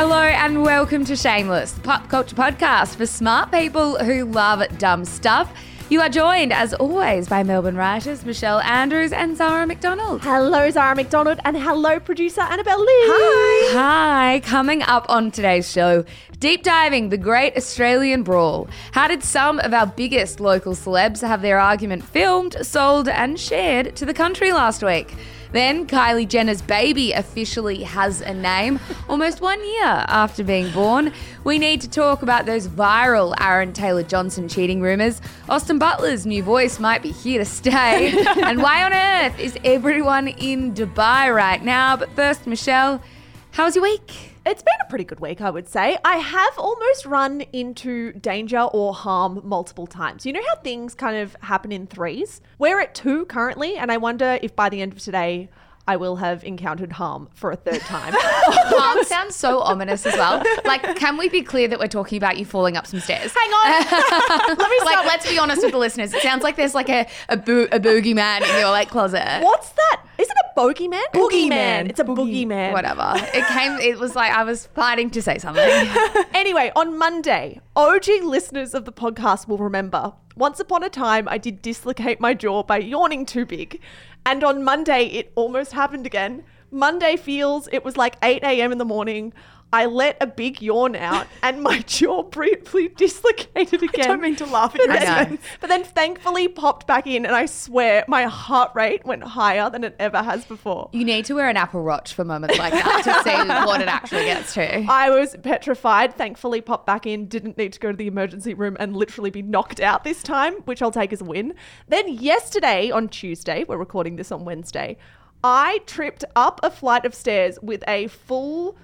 Hello and welcome to Shameless, the pop culture podcast for smart people who love dumb stuff. You are joined, as always, by Melbourne writers Michelle Andrews and Zara McDonald. Hello, Zara McDonald, and hello, producer Annabelle Lee. Hi. Hi, coming up on today's show, deep diving the great Australian brawl. How did some of our biggest local celebs have their argument filmed, sold, and shared to the country last week? Then Kylie Jenner's baby officially has a name, almost one year after being born. We need to talk about those viral Aaron Taylor Johnson cheating rumours. Austin Butler's new voice might be here to stay. and why on earth is everyone in Dubai right now? But first, Michelle, how was your week? It's been a pretty good week, I would say. I have almost run into danger or harm multiple times. You know how things kind of happen in threes? We're at two currently, and I wonder if by the end of today, I will have encountered harm for a third time. Harm sounds so ominous as well. Like, can we be clear that we're talking about you falling up some stairs? Hang on. Let me Like, let's be honest with the listeners. It sounds like there's like a a, boo- a boogeyman in your like closet. What's that? Is it a bogeyman? Boogeyman. It's a boogeyman. Whatever. It came. It was like I was fighting to say something. Anyway, on Monday, OG listeners of the podcast will remember once upon a time I did dislocate my jaw by yawning too big. And on Monday, it almost happened again. Monday feels it was like 8 a.m. in the morning. I let a big yawn out and my jaw briefly dislocated again. don't mean to laugh at but you. Then, but then thankfully popped back in, and I swear my heart rate went higher than it ever has before. You need to wear an Apple Watch for moments like that to see what it actually gets to. I was petrified. Thankfully, popped back in, didn't need to go to the emergency room and literally be knocked out this time, which I'll take as a win. Then, yesterday on Tuesday, we're recording this on Wednesday, I tripped up a flight of stairs with a full,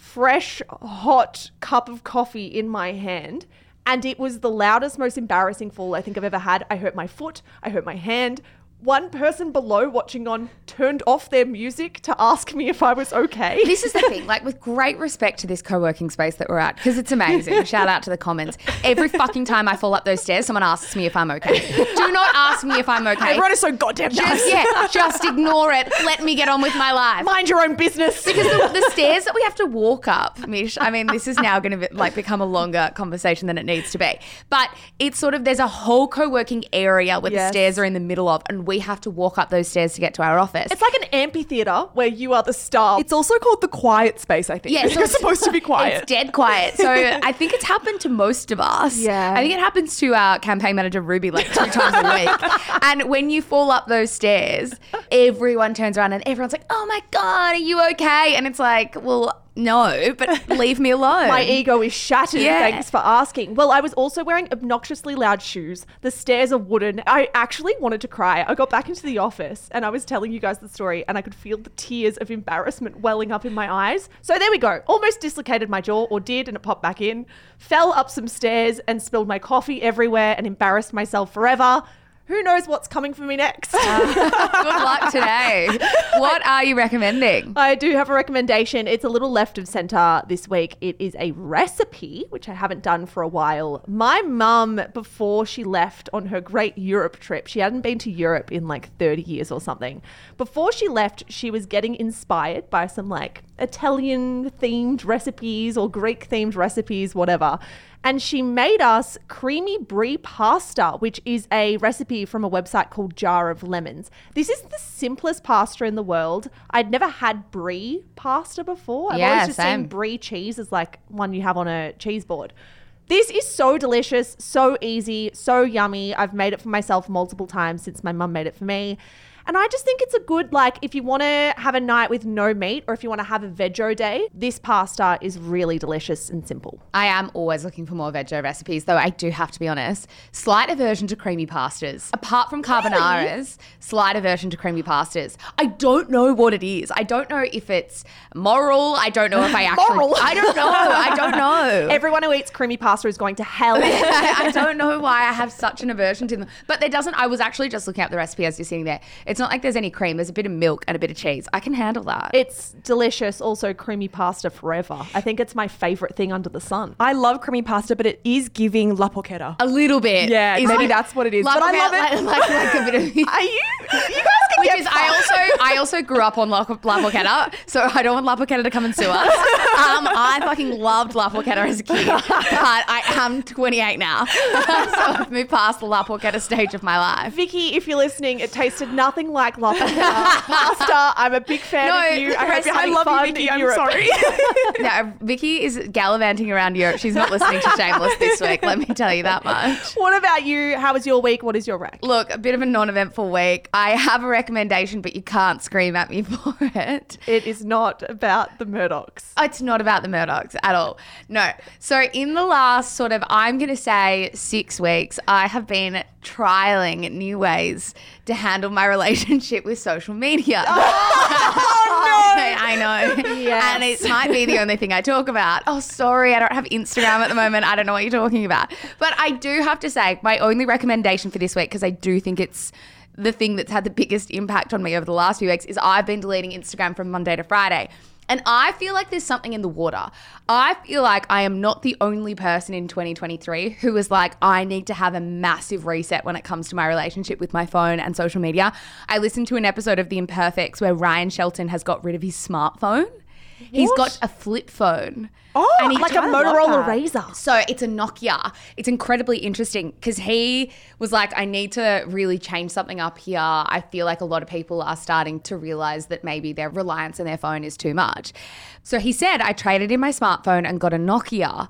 fresh, hot cup of coffee in my hand. And it was the loudest, most embarrassing fall I think I've ever had. I hurt my foot, I hurt my hand. One person below watching on turned off their music to ask me if I was okay. This is the thing, like with great respect to this co-working space that we're at, because it's amazing. Shout out to the comments. Every fucking time I fall up those stairs, someone asks me if I'm okay. Do not ask me if I'm okay. Everyone is so goddamn just, nice. yeah, just ignore it. Let me get on with my life. Mind your own business. because the, the stairs that we have to walk up, Mish. I mean, this is now going to be, like become a longer conversation than it needs to be. But it's sort of there's a whole co-working area where Yes. the stairs are in the middle of, and we have to walk up those stairs to get to our office. It's like an amphitheater where you are the star. It's also called the quiet space, I think. Yeah, It's so it's- supposed to be quiet. It's dead quiet. So I think it's happened to most of us. Yeah. I think it happens to our campaign manager Ruby like two times a week. And when you fall up those stairs, everyone turns around and everyone's like, "Oh my god, are you okay?" And it's like, well. No, but leave me alone. My ego is shattered. Yeah. Thanks for asking. Well, I was also wearing obnoxiously loud shoes. The stairs are wooden. I actually wanted to cry. I got back into the office and I was telling you guys the story, and I could feel the tears of embarrassment welling up in my eyes. So there we go. Almost dislocated my jaw, or did, and it popped back in. Fell up some stairs and spilled my coffee everywhere and embarrassed myself forever. Who knows what's coming for me next? Good luck today. What are you recommending? I do have a recommendation. It's a little left of center this week. It is a recipe, which I haven't done for a while. My mum, before she left on her great Europe trip, she hadn't been to Europe in like 30 years or something. Before she left, she was getting inspired by some like Italian themed recipes or Greek themed recipes, whatever. And she made us creamy brie pasta, which is a recipe from a website called Jar of Lemons. This is the simplest pasta in the world. I'd never had brie pasta before. I've Yeah, always just same. seen brie cheese as like one you have on a cheese board. This is so delicious, so easy, so yummy. I've made it for myself multiple times since my mum made it for me. And I just think it's a good, like, if you want to have a night with no meat or if you want to have a veggie day, this pasta is really delicious and simple. I am always looking for more veggie recipes, though I do have to be honest. Slight aversion to creamy pastas. Apart from carbonaras, slight aversion to creamy pastas. I don't know what it is. I don't know if it's moral. I don't know if I actually. Moral. I don't know. I don't know. Everyone who eats creamy pasta is going to hell. I I don't know why I have such an aversion to them. But there doesn't, I was actually just looking up the recipe as you're sitting there. It's not like there's any cream, there's a bit of milk and a bit of cheese. I can handle that. It's delicious. Also, creamy pasta forever. I think it's my favorite thing under the sun. I love creamy pasta, but it is giving la porchetta. a little bit. Yeah, Is maybe that's what it is. Like, But I love like, it. Like, like, a bit of. Are you? You guys can Which get is, I also, I also grew up on La, La Porchetta, so I don't want La Porchetta to come and sue us. Um, I fucking loved La Porchetta as a kid, but I am 28 now, so I've moved past the La Porchetta stage of my life. Vicky, if you're listening, it tasted nothing like La pasta. I'm a big fan No, of you. I hope you're I love you, Vicky. I'm Europe. sorry. No, Vicky is gallivanting around Europe. She's not listening to Shameless this week. Let me tell you that much. what about you? How was your week? What is your rec? Look, a bit of a non-eventful week. I have a recommendation, but you can't scream at me for it. It is not about the Murdochs. Oh, it's not about the Murdochs at all. No. So, in the last sort of, I'm going to say six weeks, I have been trialing new ways to handle my relationship with social media. Oh, I know. Yes. And it might be the only thing I talk about. Oh, sorry, I don't have Instagram at the moment. I don't know what you're talking about. But I do have to say, my only recommendation for this week, because I do think it's the thing that's had the biggest impact on me over the last few weeks, is I've been deleting Instagram from Monday to Friday. And I feel like there's something in the water. I feel like I am not the only person in 2023 who is like, I need to have a massive reset when it comes to my relationship with my phone and social media. I listened to an episode of The Imperfects where Ryan Shelton has got rid of his smartphone. He's got a flip phone. Oh, And like a Motorola Razr. So it's a Nokia. It's incredibly interesting because he was like, I need to really change something up here. I feel like a lot of people are starting to realize that maybe their reliance on their phone is too much. So he said, I traded in my smartphone and got a Nokia.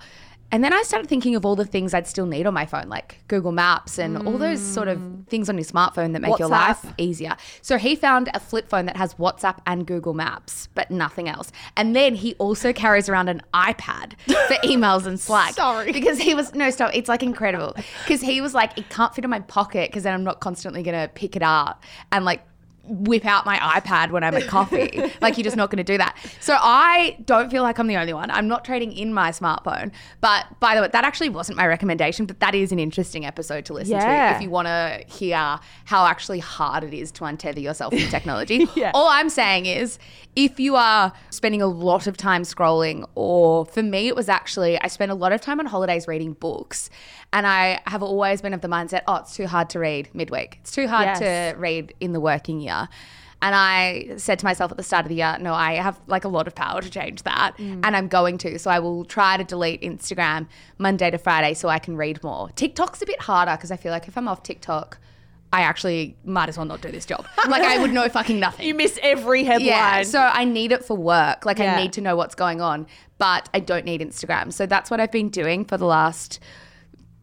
And then I started thinking of all the things I'd still need on my phone, like Google Maps and all those sort of mm. things on your smartphone that make your life easier. So he found a flip phone that has WhatsApp and Google Maps, but nothing else. And then he also carries around an iPad for emails and Slack. Sorry. Because he was, no, stop. It's like incredible. Because he was like, it can't fit in my pocket because then I'm not constantly going to pick it up and like, whip out my iPad when I'm at coffee. like you're just not going to do that. So I don't feel like I'm the only one. I'm not trading in my smartphone. But by the way, that actually wasn't my recommendation, but that is an interesting episode to listen Yeah. to if you want to hear how actually hard it is to untether yourself from technology. Yeah. All I'm saying is if you are spending a lot of time scrolling, or for me, it was actually, I spent a lot of time on holidays reading books. And I have always been of the mindset, oh, it's too hard to read midweek. It's too hard Yes. to read in the working year. And I said to myself at the start of the year, no, I have like a lot of power to change that. Mm. And I'm going to. So I will try to delete Instagram Monday to Friday so I can read more. TikTok's a bit harder because I feel like if I'm off TikTok, I actually might as well not do this job. Like I would know fucking nothing. You miss every headline. Yeah, so I need it for work. Like Yeah. I need to know what's going on, but I don't need Instagram. So that's what I've been doing for the last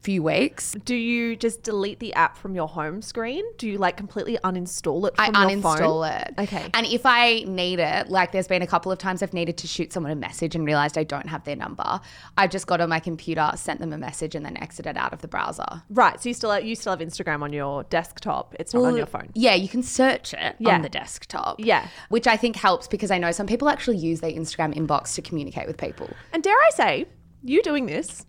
few weeks. Do you just delete the app from your home screen? Do you like completely uninstall it I from your phone? uninstall it. Okay. And if I need it, like there's been a couple of times I've needed to shoot someone a message and realized I don't have their number. I've just got on my computer, sent them a message, and then exited out of the browser. Right. So you still you still have Instagram on your desktop. It's not on your phone. Yeah, you can search it Yeah. on the desktop. Yeah. Which I think helps because I know some people actually use their Instagram inbox to communicate with people. And dare I say, you doing this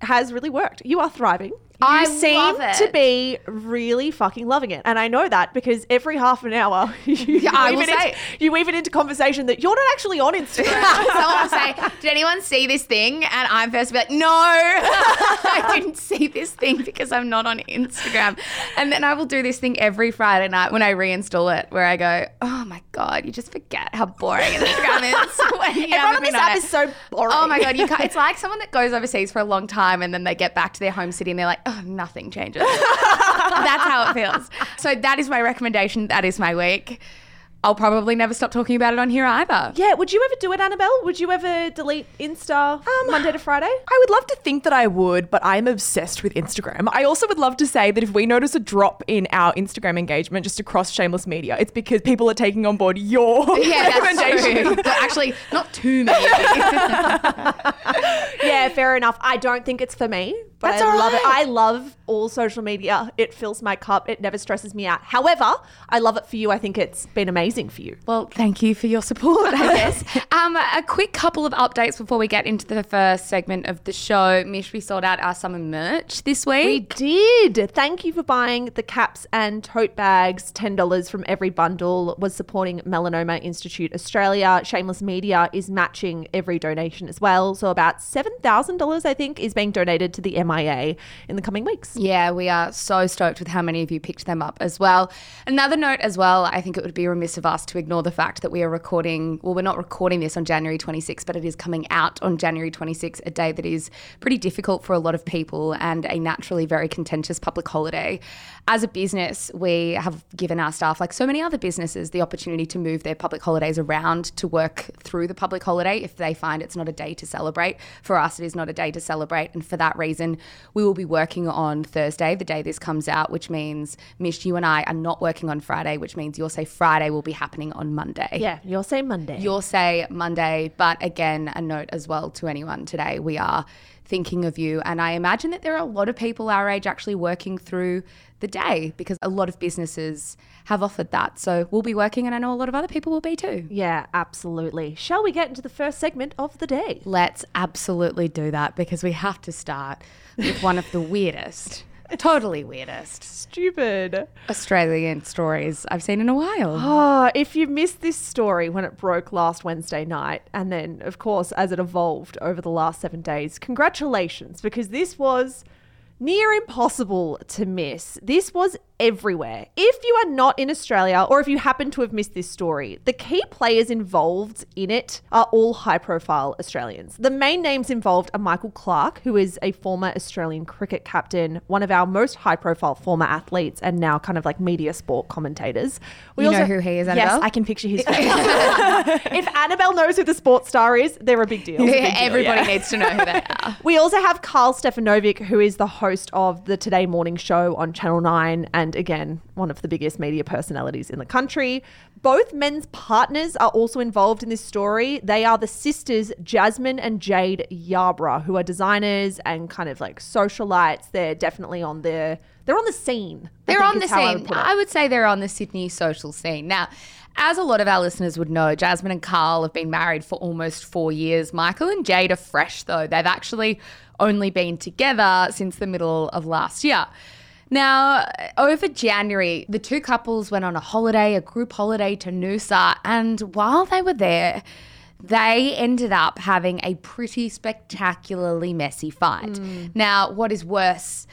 has really worked. You are thriving. You I seem to be really fucking loving it. And I know that because every half an hour you, I weave will it into, say. you weave it into conversation that you're not actually on Instagram. Someone will say, Did anyone see this thing? And I'm first be like, No, I didn't see this thing because I'm not on Instagram. And then I will do this thing every Friday night when I reinstall it where I go, Oh my God, you just forget how boring Instagram is. when you Everyone on this app is so boring. Oh my god, you can't, it's like someone that goes overseas for a long time and then they get back to their home city and they're like, nothing changes. That's how it feels. So that is my recommendation. That is my week. I'll probably never stop talking about it on here either. Yeah, would you ever do it, Annabelle? Would you ever delete Insta um, Monday to Friday? I would love to think that I would, but I'm obsessed with Instagram. I also would love to say that if we notice a drop in our Instagram engagement just across shameless media, it's because people are taking on board your Yeah, that's recommendation. true. Actually, not too many. yeah, fair enough. I don't think it's for me, but That's I love it. I love all social media. It fills my cup. It never stresses me out. However, I love it for you. I think it's been amazing for you. Well, thank you for your support, I guess. um, a quick couple of updates before we get into the first segment of the show. Mish, we sold out our summer merch this week. We did. Thank you for buying the caps and tote bags. $10 from every bundle was supporting Melanoma Institute Australia. Shameless Media is matching every donation as well. So about $7,000, I think, is being donated to the MIA in the coming weeks. Yeah, we are so stoked with how many of you picked them up as well. Another note as well, I think it would be remiss of us to ignore the fact that we are recording, well, we're not recording this on January 26th, but it is coming out on January 26th, a day that is pretty difficult for a lot of people and a naturally very contentious public holiday. As a business, we have given our staff, like so many other businesses, the opportunity to move their public holidays around to work through the public holiday if they find it's not a day to celebrate. For us, it is not a day to celebrate. And for that reason, we will be working on Thursday, the day this comes out, which means, Mish, you and I are not working on Friday, which means you'll say Friday will be happening on Monday. Yeah, you'll say Monday. You'll say Monday, but again, a note as well to anyone today. We are thinking of you. And I imagine that there are a lot of people our age actually working through the day because a lot of businesses have offered that. So we'll be working, and I know a lot of other people will be too. yeah, absolutely. Shall we get into the first segment of the day? Let's absolutely do that because we have to start with one of the weirdest, totally weirdest Stupid. Australian stories I've seen in a while. Oh, if you missed this story when it broke last Wednesday night, and then, of course, as it evolved over the last seven days, congratulations, because this was near impossible to miss. This was everywhere. If you are not in Australia, or if you happen to have missed this story, the key players involved in it are all high profile Australians. The main names involved are Michael Clarke, who is a former Australian cricket captain, one of our most high profile former athletes, and now kind of like media sport commentators. We You know who he is, Yes, I can picture his face. if Annabelle knows who the sports star is, they're a big deal. Everybody needs to know who they are. We also have Karl Stefanovic, who is the host of the Today Morning Show on Channel 9, and again, one of the biggest media personalities in the country. Both men's partners are also involved in this story. They are the sisters Jasmine and Jade Yarbrough, who are designers and kind of like socialites. They're definitely on the they're on the scene. They're on the how I scene. I would say they're on the Sydney social scene. Now, as a lot of our listeners would know, Jasmine and Karl have been married for almost four years. Michael and Jade are fresh, though. They've actually only been together since the middle of last year. Now, over January, the two couples went on a holiday, a group holiday to Noosa, and while they were there, they ended up having a pretty spectacularly messy fight. Mm. Now, what is worse,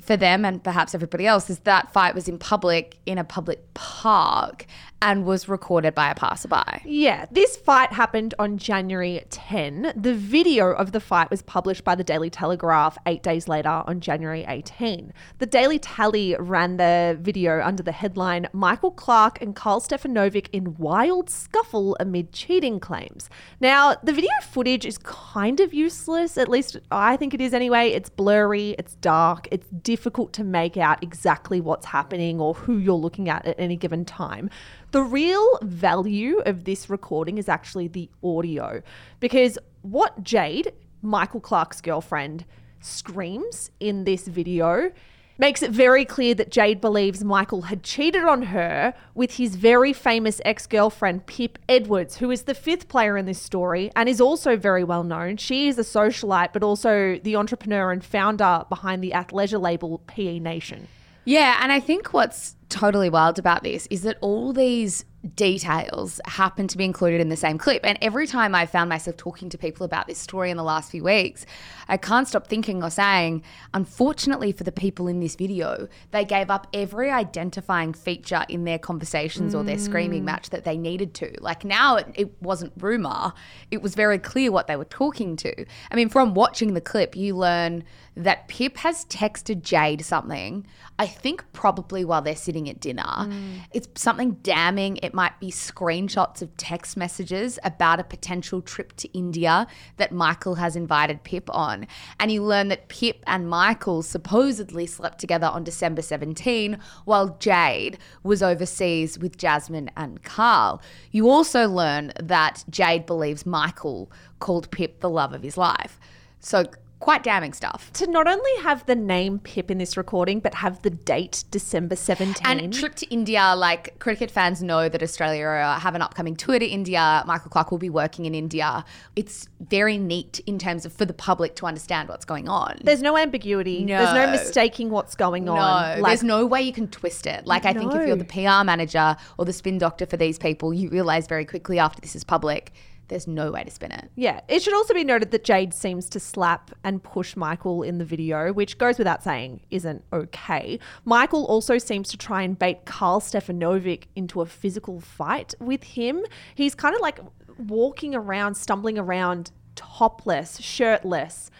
for them and perhaps everybody else is that fight was in public in a public park and was recorded by a passerby. Yeah, this fight happened on January 10. The video of the fight was published by the Daily Telegraph eight days later on January 18. The Daily Tally ran the video under the headline Michael Clarke and Karl Stefanovic in wild scuffle amid cheating claims. Now, the video footage is kind of useless, at least I think it is anyway. It's blurry, it's dark, it's difficult to make out exactly what's happening or who you're looking at at any given time. The real value of this recording is actually the audio because what Jade, Michael Clarke's girlfriend, screams in this video makes it very clear that Jade believes Michael had cheated on her with his very famous ex girlfriend, Pip Edwards, who is the fifth player in this story and is also very well known. She is a socialite, but also the entrepreneur and founder behind the athleisure label PE Nation. Yeah, and I think what's totally wild about this is that all these details happen to be included in the same clip. And every time I found myself talking to people about this story in the last few weeks, I can't stop thinking or saying, unfortunately for the people in this video, they gave up every identifying feature in their conversations or their screaming match that they needed to. Like now it, it wasn't rumor, it was very clear what they were talking to. I mean, from watching the clip, you learn that Pip has texted Jade something, I think probably while they're sitting at dinner. Mm. It's something damning. It might be screenshots of text messages about a potential trip to India that Michael has invited Pip on. And you learn that Pip and Michael supposedly slept together on December 17 while Jade was overseas with Jasmine and Karl. You also learn that Jade believes Michael called Pip the love of his life. So quite damning stuff. To not only have the name Pip in this recording, but have the date December 17th. And trip to India, like cricket fans know that Australia uh, have an upcoming tour to India. Michael Clarke will be working in India. It's very neat in terms of for the public to understand what's going on. There's no ambiguity. There's no No. mistaking what's going no, on. there's no way you can twist it. Like I think if you're the PR manager or the spin doctor for these people, you realize very quickly after this is public, there's no way to spin it. Yeah, it should also be noted that Jade seems to slap and push Michael in the video, which goes without saying isn't okay. Michael also seems to try and bait Karl Stefanovic into a physical fight with him. He's kind of like walking around, stumbling around topless, shirtless.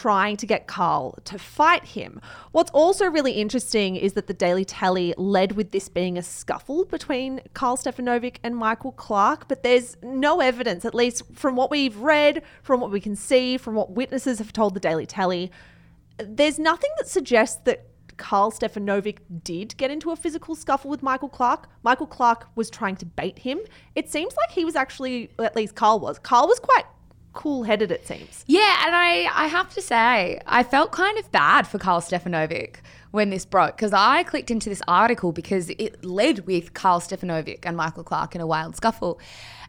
Trying to get Karl to fight him. What's also really interesting is that the Daily Tally led with this being a scuffle between Karl Stefanovic and Michael Clarke, but there's no evidence, at least from what we've read, from what we can see, from what witnesses have told the Daily Tally. There's nothing that suggests that Karl Stefanovic did get into a physical scuffle with Michael Clarke. Michael Clarke was trying to bait him. It seems like he was actually, at least Karl was. Karl was quite cool headed, it seems. Yeah, and I, I have to say, I felt kind of bad for Karl Stefanovic when this broke because I clicked into this article because it led with Karl Stefanovic and Michael Clarke in a wild scuffle.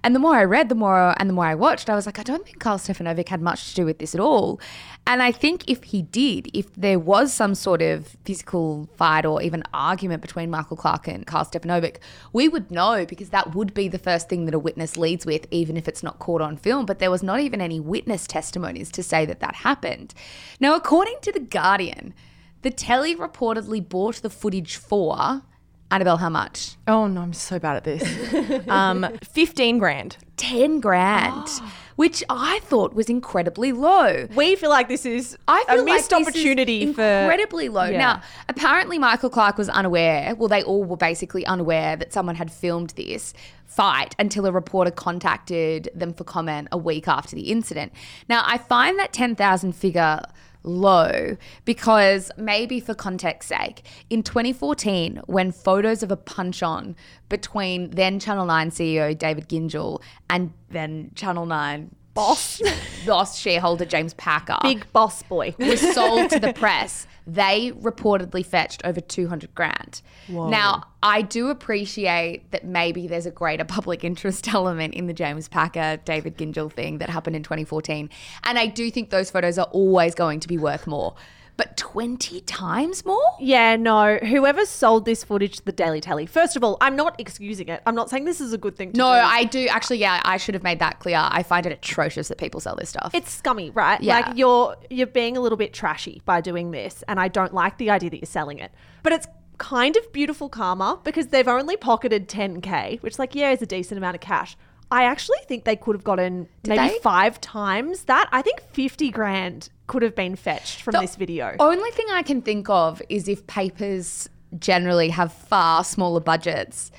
And the more I read, the more and the more I watched, I was like, I don't think Karl Stefanovic had much to do with this at all. And I think if he did, if there was some sort of physical fight or even argument between Michael Clarke and Karl Stefanovic, we would know because that would be the first thing that a witness leads with, even if it's not caught on film. But there was not even any witness testimonies to say that that happened. Now, according to The Guardian, the telly reportedly bought the footage for Annabelle, how much? Oh no, I'm so bad at this. um, 15 grand. 10 grand, which I thought was incredibly low. We feel like this is I feel a missed like this is opportunity for. incredibly low. Yeah. Now, apparently, Michael Clarke was unaware. Well, they all were basically unaware that someone had filmed this fight until a reporter contacted them for comment a week after the incident. Now, I find that ten thousand figure low. Because maybe for context sake in 2014 when photos of a punch on between then channel 9 ceo david gyngell and then channel 9 boss boss shareholder james packer Big boss boy. was sold to the press, they reportedly fetched over 200 grand. Now, I do appreciate that maybe there's a greater public interest element in the James Packer, David Gyngell thing that happened in 2014. And I do think those photos are always going to be worth more. But 20 times more? Yeah, no. Whoever sold this footage to the Daily Telly, first of all, I'm not excusing it. I'm not saying this is a good thing to No, do. No, I do actually. Yeah, I should have made that clear. I find it atrocious that people sell this stuff. it's scummy, right? Yeah. Like you're you're being a little bit trashy by doing this, and I don't like the idea that you're selling it. But it's kind of beautiful karma because they've only pocketed 10k, which like yeah is a decent amount of cash. I actually think they could have gotten maybe they? five times that. I think 50 grand could have been fetched from this video. Only thing I can think of is if papers generally have far smaller budgets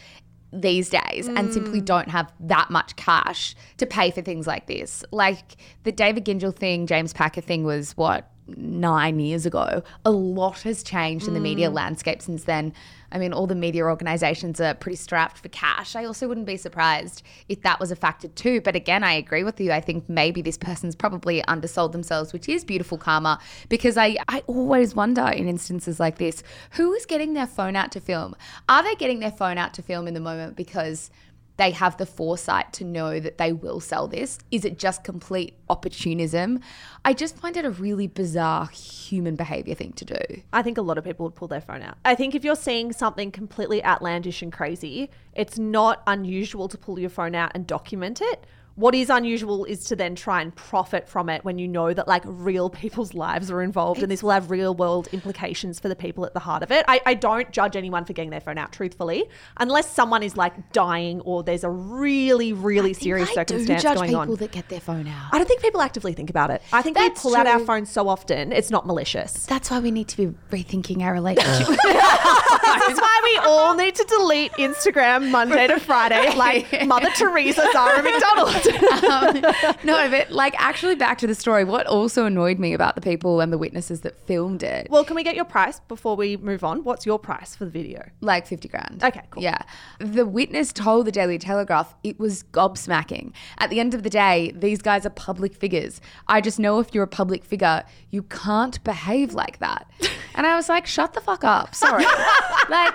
these days and Mm. simply don't have that much cash to pay for things like this. Like the David Gyngell thing, James Packer thing was what nine years ago. A lot has changed in the media Mm. landscape since then. I mean, all the media organizations are pretty strapped for cash. I also wouldn't be surprised if that was a factor too. But again, I agree with you. I think maybe this person's probably undersold themselves, which is beautiful karma. Because I, I always wonder in instances like this, who is getting their phone out to film? Are they getting their phone out to film in the moment because they have the foresight to know that they will sell this? Is it just complete opportunism? I just find it a really bizarre human behavior thing to do. I think a lot of people would pull their phone out. I think if you're seeing something completely outlandish and crazy, it's not unusual to pull your phone out and document it. What is unusual is to then try and profit from it when you know that like real people's lives are involved and this will have real world implications for the people at the heart of it. I, I don't judge anyone for getting their phone out, truthfully, unless someone is like dying or there's a really, really serious I circumstance do judge going people on. that get their phone out. I don't think people actively think about it. I think That's we pull out our phones so often, it's not malicious. That's why we need to be rethinking our relationship. That's why we all need to delete Instagram Monday to Friday, like Mother Teresa, Zara McDonald. Um, no, but like actually back to the story. What also annoyed me about the people and the witnesses that filmed it, well, can we get your price before we move on? What's your price for the video? like 50 grand. Okay, cool. Yeah. The witness told the Daily Telegraph it was gobsmacking. At the end of the day, these guys are public figures. I just know if you're a public figure, you can't behave like that. And I was like, shut the fuck up. Sorry. like,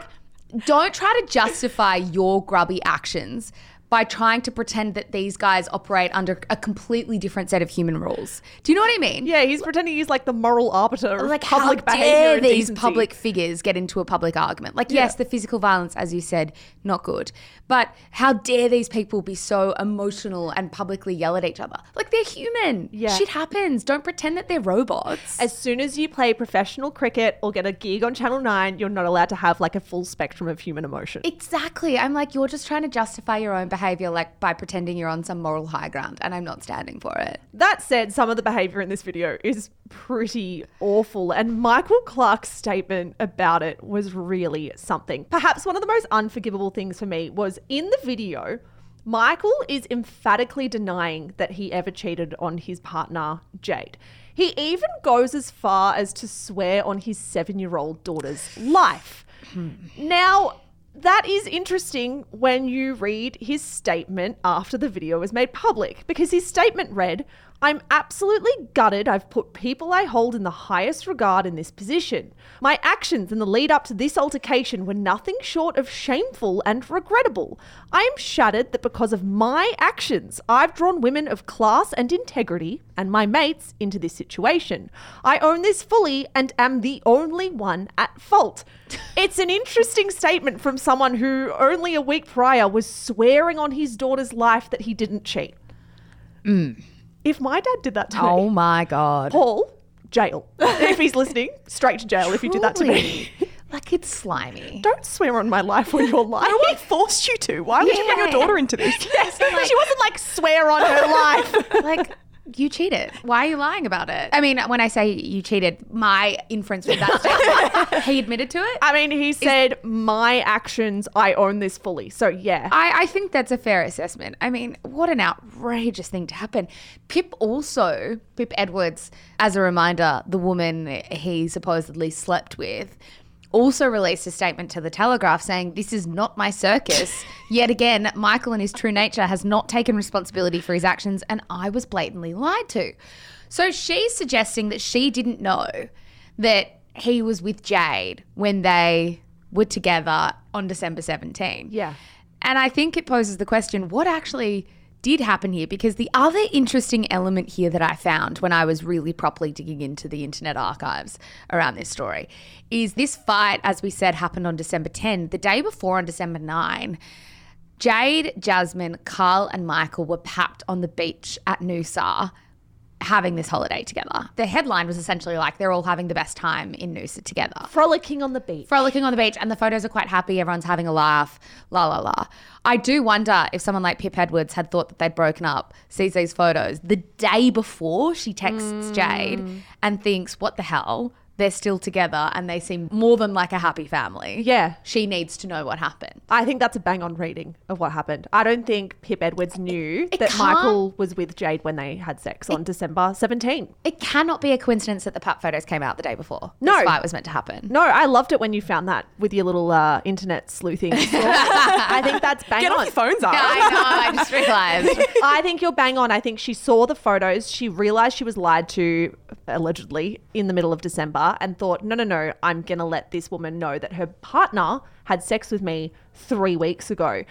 don't try to justify your grubby actions by trying to pretend that these guys operate under a completely different set of human rules. Do you know what I mean? Yeah, he's pretending he's like the moral arbiter of like public how behavior dare these public figures get into a public argument? Like yes the physical violence as you said not good. But how dare these people be so emotional and publicly yell at each other? Like they're human. Yeah. shit happens. Don't pretend that they're robots. As soon as you play professional cricket or get a gig on Channel 9, you're not allowed to have like a full spectrum of human emotion. exactly. I'm like you're just trying to justify your own behavior like by pretending you're on some moral high ground and i'm not standing for it That said, some of the behavior in this video is pretty awful, and Michael Clarke's statement about it was really something. Perhaps one of the most unforgivable things for me was in the video, Michael is emphatically denying that he ever cheated on his partner, Jade. He even goes as far as to swear on his seven year old daughter's life. Hmm. Now, that is interesting when you read his statement after the video was made public because his statement read, I'm absolutely gutted I've put people I hold in the highest regard in this position. My actions in the lead up to this altercation were nothing short of shameful and regrettable. I am shattered that because of my actions, I've drawn women of class and integrity and my mates into this situation. I own this fully and am the only one at fault. It's an interesting statement from someone who only a week prior was swearing on his daughter's life that he didn't cheat. Mm. If my dad did that to me, oh my god Paul, jail. if he's listening, straight to jail if you did that to me. Like it's slimy Don't swear on my life or your life. No one forced you to. Why would you bring your Yeah. daughter into this? Yes, she wasn't like swear on her life. like you cheated. Why are you lying about it? I mean, when I say you cheated, my inference from that statement, he admitted to it. I mean, he said, My actions, I own this fully. So, yeah. I, I think that's a fair assessment. I mean, what an outrageous thing to happen. Pip also, Pip Edwards, as a reminder, the woman he supposedly slept with, also released a statement to the Telegraph saying, This is not my circus. Yet again, Michael, in his true nature, has not taken responsibility for his actions, and I was blatantly lied to. So she's suggesting that she didn't know that he was with Jade when they were together on December 17. Yeah. And I think it poses the question what actually did happen here because the other interesting element here that I found when I was really properly digging into the internet archives around this story is this fight, as we said, happened on December 10. The day before, on December 9, Jade, Jasmine, Karl, and Michael were papped on the beach at Noosa having this holiday together. The headline was essentially like they're all having the best time in Noosa together. Frolicking on the beach. Frolicking on the beach, and the photos are quite happy. Everyone's having a laugh, la la la. I do wonder if someone like Pip Edwards had thought that they'd broken up, sees these photos the day before she texts hmm. Jade and thinks, what the hell? They're still together and they seem more than like a happy family. Yeah. She needs to know what happened. I think that's a bang on reading of what happened. I don't think Pip Edwards knew that can't- Michael was with Jade when they had sex on December 17. It cannot be a coincidence that the pap photos came out the day before. No. This fight was meant to happen. No, I loved it when you found that with your little uh, internet sleuthing. I think that's bang Get on. off your phones, Zara. I know, I just realized. I think you're bang on. I think she saw the photos. She realized she was lied to, allegedly, in the middle of December and thought, no, no, no, I'm going to let this woman know that her partner had sex with me three weeks ago.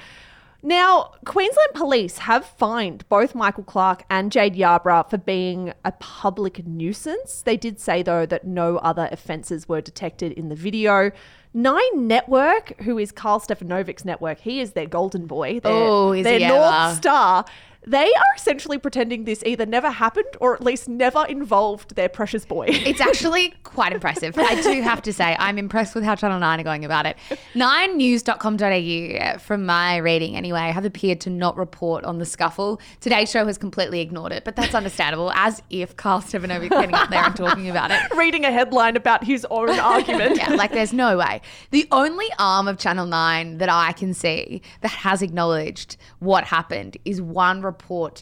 Now, Queensland police have fined both Michael Clarke and Jade Yarbrough for being a public nuisance. They did say, though, that no other offences were detected in the video. Nine Network, who is Karl Stefanovic's network, he is their golden boy. Their, Oh, their he North. Star. They are essentially pretending this either never happened or at least never involved their precious boy. It's actually quite impressive. I do have to say, I'm impressed with how Channel 9 are going about it. 9news.com.au, uh, from my reading anyway, have appeared to not report on the scuffle. Today's show has completely ignored it, but that's understandable, as if Karl Stefanovic getting up there and talking about it. Reading a headline about his own argument. Yeah, like there's no way. The only arm of Channel 9 that I can see that has acknowledged what happened is one report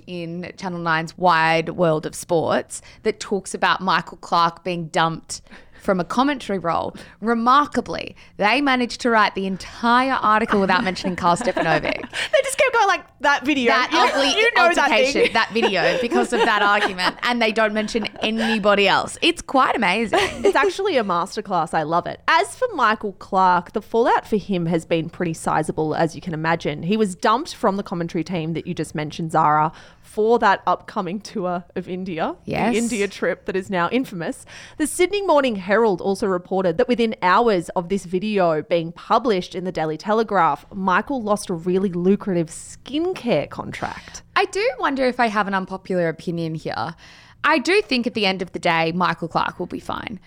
in Channel 9's Wide World of Sports that talks about Michael Clarke being dumped from a commentary role. Remarkably, they managed to write the entire article without mentioning Karl Stefanovic. They just kept going like that video. That you, ugly you know that altercation, thing. that video, because of that argument, and they don't mention anybody else. It's quite amazing. It's actually a masterclass. I love it. As for Michael Clarke, the fallout for him has been pretty sizable, as you can imagine. He was dumped from the commentary team that you just mentioned, Zara, for that upcoming tour of India, Yes. the India trip that is now infamous. The Sydney Morning Herald also reported that within hours of this video being published in the Daily Telegraph, Michael lost a really lucrative skincare contract. I do wonder if I have an unpopular opinion here. I do think at the end of the day, Michael Clarke will be fine.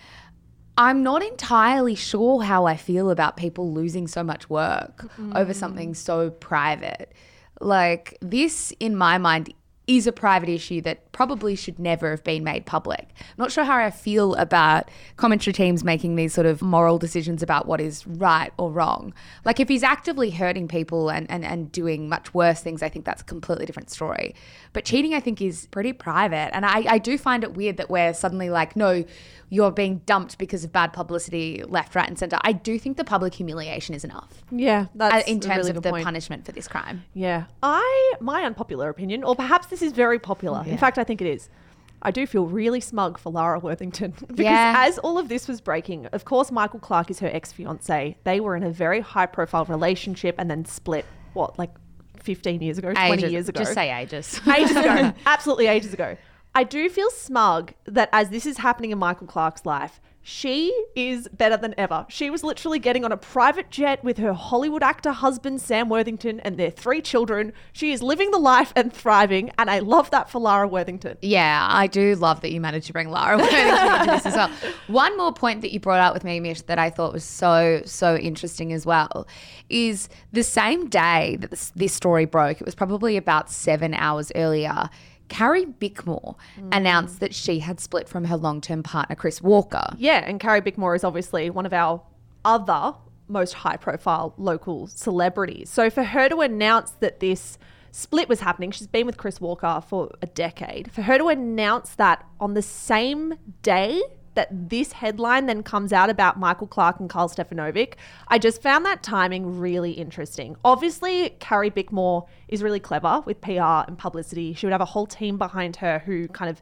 I'm not entirely sure how I feel about people losing so much work over mm. something so private. Like, this, in my mind, is a private issue that probably should never have been made public. I'm not sure how I feel about commentary teams making these sort of moral decisions about what is right or wrong. Like if he's actively hurting people and, and, and doing much worse things, I think that's a completely different story. But cheating, I think, is pretty private. And I, I do find it weird that we're suddenly like, no, you're being dumped because of bad publicity left, right, and center. I do think the public humiliation is enough Yeah, uh, that's in a terms really of the point. punishment for this crime. Yeah. I my unpopular opinion, or perhaps this is very popular. In fact, I think it is. I do feel really smug for Lara Worthington because Yeah. as all of this was breaking, of course Michael Clarke is her ex-fiance. They were in a very high-profile relationship and then split what like 15 years ago, 20 Ages- years ago. Just say ages. ages ago. Absolutely ages ago. I do feel smug that as this is happening in Michael Clarke's life, she is better than ever. She was literally getting on a private jet with her Hollywood actor husband, Sam Worthington, and their three children. She is living the life and thriving, and I love that for Lara Worthington. Yeah, I do love that you managed to bring Lara Worthington into this as well. One more point that you brought out with me, Mish, that I thought was so, so interesting as well is the same day that this, this story broke, it was probably about seven hours earlier. Carrie Bickmore hmm. announced that she had split from her long term partner, Chris Walker. Yeah, and Carrie Bickmore is obviously one of our other most high profile local celebrities. So for her to announce that this split was happening, she's been with Chris Walker for a decade. For her to announce that on the same day that this headline then comes out about Michael Clarke and Karl Stefanovic, I just found that timing really interesting. Obviously, Carrie Bickmore is really clever with PR and publicity. She would have a whole team behind her who kind of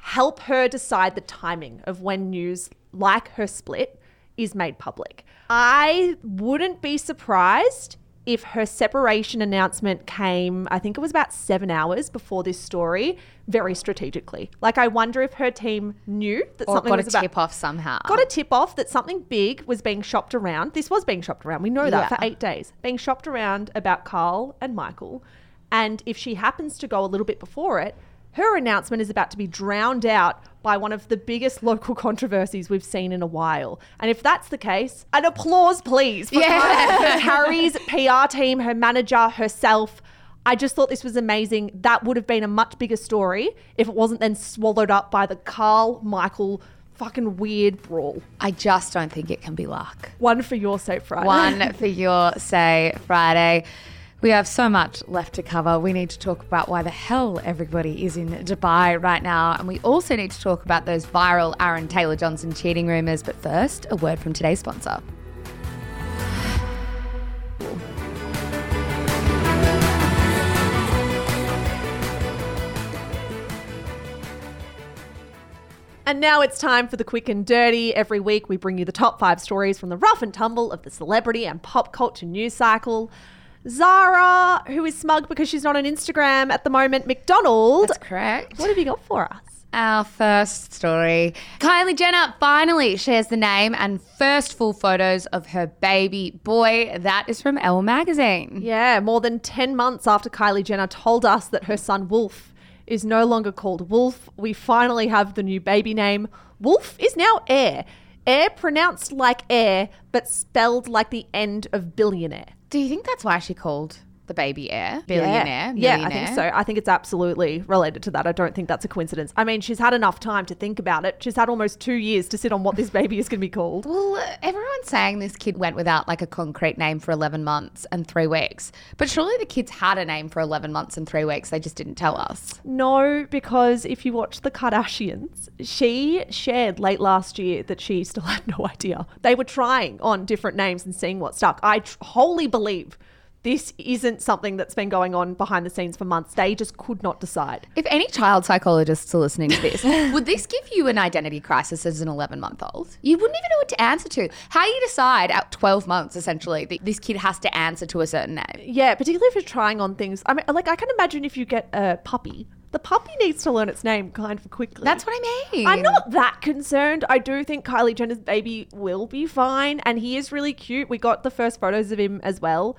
help her decide the timing of when news like her split is made public. I wouldn't be surprised if her separation announcement came, I think it was about seven hours before this story, very strategically. Like, I wonder if her team knew that Or something got a was about tip off somehow. got a tip off that something big was being shopped around. This was being shopped around. We know that Yeah. for eight days. Being shopped around about Karl and Michael. And if she happens to go a little bit before it, her announcement is about to be drowned out by one of the biggest local controversies we've seen in a while. And if that's the case, an applause, please, for, Yeah. Carrie's PR team, her manager, herself. I just thought this was amazing. That would have been a much bigger story if it wasn't then swallowed up by the Karl Michael fucking weird brawl. I just don't think it can be luck. One for your sake, Friday. One for your say Friday. We have so much left to cover. We need to talk about why the hell everybody is in Dubai right now. And we also need to talk about those viral Aaron Taylor Johnson cheating rumors. But first, a word from today's sponsor. And now it's time for the quick and dirty. Every week we bring you the top five stories from the rough and tumble of the celebrity and pop culture news cycle. Zara, who is smug because she's not on Instagram at the moment, McDonald. That's correct. What have you got for us? Our first story. Kylie Jenner finally shares the name and first full photos of her baby boy. That is from Elle magazine. Yeah, more than 10 months after Kylie Jenner told us that her son Wolf is no longer called Wolf, we finally have the new baby name. Wolf is now Air. Air pronounced like air, but spelled like the end of billionaire. Do you think that's why she called the baby Aire? Billionaire? Yeah, I think so. I think it's absolutely related to that. I don't think that's a coincidence. I mean, she's had enough time to think about it. She's had almost two years to sit on what this baby is going to be called. Well, everyone's saying this kid went without like a concrete name for 11 months and three weeks. But surely the kids had a name for 11 months and three weeks. They just didn't tell us. No, because if you watch The Kardashians, she shared late last year that she still had no idea. They were trying on different names and seeing what stuck. I wholly believe this isn't something that's been going on behind the scenes for months. They just could not decide. If any child psychologists are listening to this, would this give you an identity crisis as an 11 month old? You wouldn't even know what to answer to. How do you decide at 12 months, essentially, that this kid has to answer to a certain name? Yeah, particularly if you're trying on things. I mean, like I can imagine if you get a puppy, the puppy needs to learn its name kind of quickly. That's what I mean. I'm not that concerned. I do think Kylie Jenner's baby will be fine, and he is really cute. We got the first photos of him as well.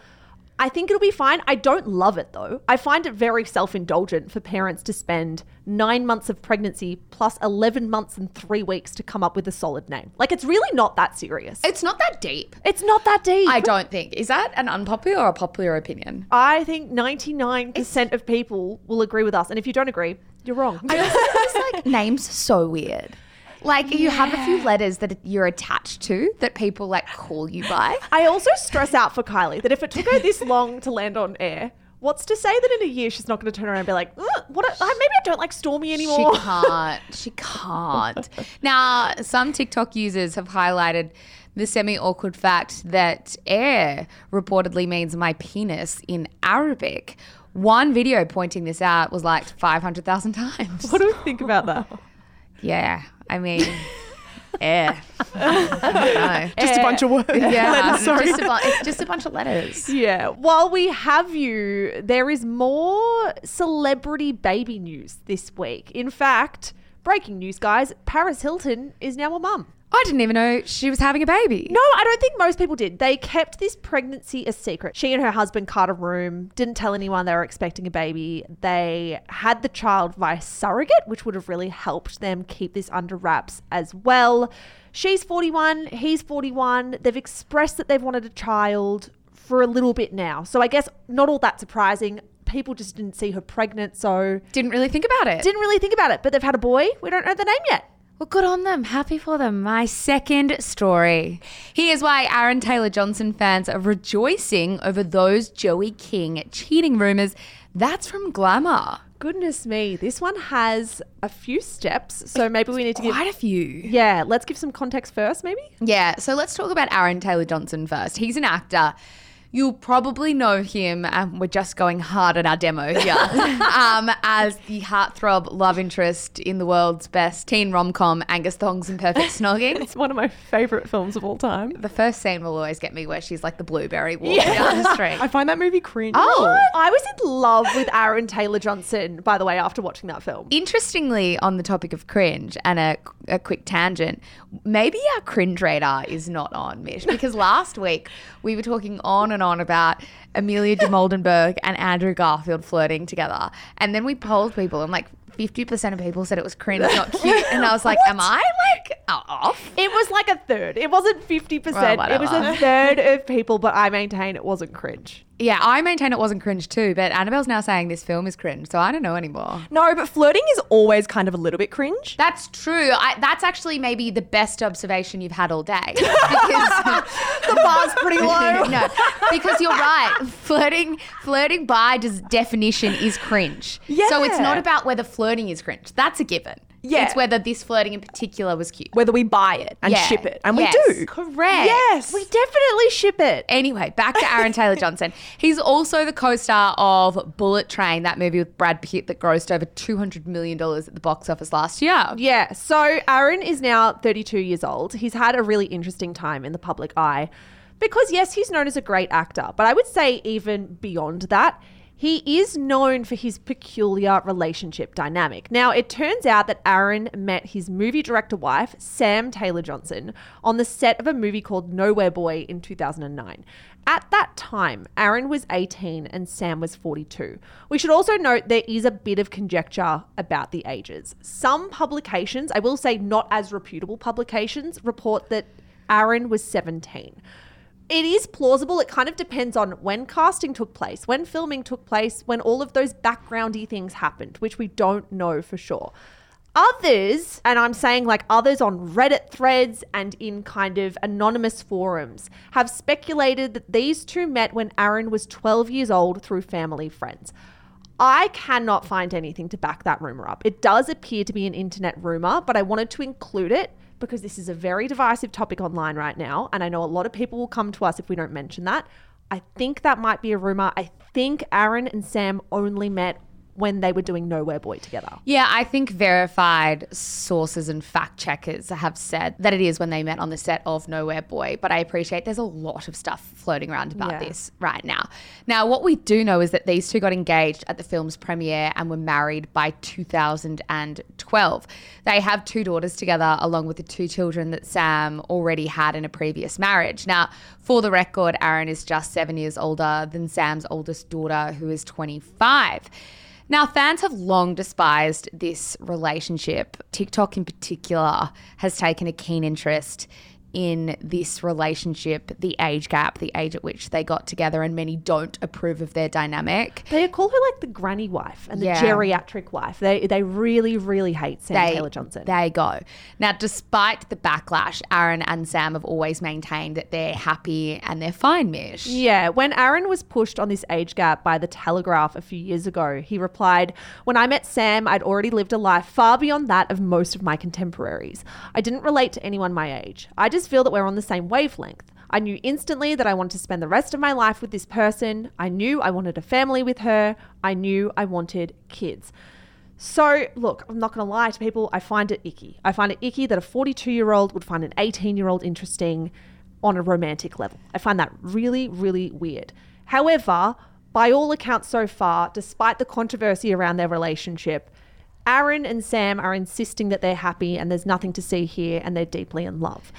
I think it'll be fine. I don't love it though. I find it very self indulgent for parents to spend nine months of pregnancy plus 11 months and three weeks to come up with a solid name. Like, it's really not that serious. It's not that deep. It's not that deep. I don't think. Is that an unpopular or a popular opinion? I think 99% of people will agree with us. And if you don't agree, you're wrong. I also think this like name's so weird. Like you have a few letters that you're attached to that people like call you by. I also stress out for Kylie that if it took her this long to land on Aire, what's to say that in a year she's not going to turn around and be like, what? A, maybe I don't like Stormi anymore. She can't. She can't. Now, some TikTok users have highlighted the semi awkward fact that Aire reportedly means my penis in Arabic. One video pointing this out was liked 500,000 times. What do we think about that? Yeah, I mean, Aire. I don't. Just a eh. bunch of words. Yeah, Sorry. just a bu- it's just a bunch of letters. Yeah. While we have you, there is more celebrity baby news this week. In fact, breaking news, guys Paris Hilton is now a mum. I didn't even know she was having a baby. No, I don't think most people did. They kept this pregnancy a secret. She and her husband Carter Reum, didn't tell anyone they were expecting a baby. They had the child via surrogate, which would have really helped them keep this under wraps as well. She's 41, he's 41. They've expressed that they've wanted a child for a little bit now. So I guess not all that surprising. People just didn't see her pregnant, so Didn't really think about it. didn't really think about it. But they've had a boy. We don't know the name yet. Well, good on them. Happy for them. My second story. Here's why Aaron Taylor Johnson fans are rejoicing over those Joey King cheating rumors. That's from Glamour. Goodness me, this one has a few steps. So maybe we need to give Quite a few. Yeah, let's give some context first, maybe. Yeah, so let's talk about Aaron Taylor Johnson first. He's an actor You'll probably know him, and we're just going hard at our demo here, um, as the heartthrob love interest in the world's best teen rom com, Angus Thongs and Perfect Snogging. It's one of my favorite films of all time. The first scene will always get me where she's like the blueberry walking down the street. I find that movie cringe. Oh, I was in love with Aaron Taylor Johnson, by the way, after watching that film. Interestingly, on the topic of cringe and a, a quick tangent, maybe our cringe radar is not on, Mish, because last week we were talking on and on about Amelia Dimoldenberg and Andrew Garfield flirting together. And then we polled people, and like 50% of people said it was cringe, not cute. And I was like, am I like off? It was like a third. It wasn't 50%. Well, it was a third of people, but I maintain it wasn't cringe. Yeah, I maintain it wasn't cringe too, but Annabelle's now saying this film is cringe, so I don't know anymore. No, but flirting is always kind of a little bit cringe. That's true. I, that's actually maybe the best observation you've had all day. Because The bar's pretty low. no, because you're right. Flirting, flirting by definition is cringe. Yeah. So it's not about whether flirting is cringe. That's a given. Yeah. It's whether this flirting in particular was cute. Whether we buy it and Yeah. ship it. And Yes. we do. Correct. Yes. We definitely ship it. Anyway, back to Aaron Taylor Johnson. He's also the co-star of Bullet Train, that movie with Brad Pitt that grossed over two hundred million dollars at the box office last year. Yeah. So Aaron is now 32 years old. He's had a really interesting time in the public eye because, yes, he's known as a great actor, but I would say even beyond that, he is known for his peculiar relationship dynamic. Now, it turns out that Aaron met his movie director wife, Sam Taylor Johnson, on the set of a movie called Nowhere Boy in 2009. At that time, Aaron was 18 and Sam was 42. We should also note there is a bit of conjecture about the ages. Some publications, I will say not as reputable publications, report that Aaron was 17. It is plausible. It kind of depends on when casting took place, when filming took place, when all of those backgroundy things happened, which we don't know for sure. Others, and I'm saying like others on Reddit threads and in kind of anonymous forums, have speculated that these two met when Aaron was 12 years old through family friends. I cannot find anything to back that rumor up. It does appear to be an internet rumor, but I wanted to include it because this is a very divisive topic online right now. And I know a lot of people will come to us if we don't mention that. I think that might be a rumor. I think Aaron and Sam only met when they were doing Nowhere Boy together. Yeah, I think verified sources and fact checkers have said that it is when they met on the set of Nowhere Boy, but I appreciate there's a lot of stuff floating around about Yeah. this right now. Now, what we do know is that these two got engaged at the film's premiere and were married by 2012. They have two daughters together, along with the two children that Sam already had in a previous marriage. Now, for the record, Aaron is just seven years older than Sam's oldest daughter, who is 25. Now, fans have long despised this relationship. TikTok, in particular, has taken a keen interest in this relationship, the age gap, the age at which they got together, and many don't approve of their dynamic. They call her like the granny wife and the Yeah. geriatric wife. They they really really hate Sam They- Taylor Johnson. There you go. Now, despite the backlash, Aaron and Sam have always maintained that they're happy and they're fine, Mish. Yeah, when Aaron was pushed on this age gap by the Telegraph a few years ago, he replied, When I met Sam, I'd already lived a life far beyond that of most of my contemporaries. I didn't relate to anyone my age. I just feel that we're on the same wavelength. I knew instantly that I wanted to spend the rest of my life with this person. I knew I wanted a family with her. I knew I wanted kids. So, look, I'm not going to lie to people. I find it icky. I find it icky that a 42 year old would find an 18 year old interesting on a romantic level. I find that really, really weird. However, by all accounts so far, despite the controversy around their relationship, Aaron and Sam are insisting that they're happy and there's nothing to see here and they're deeply in love.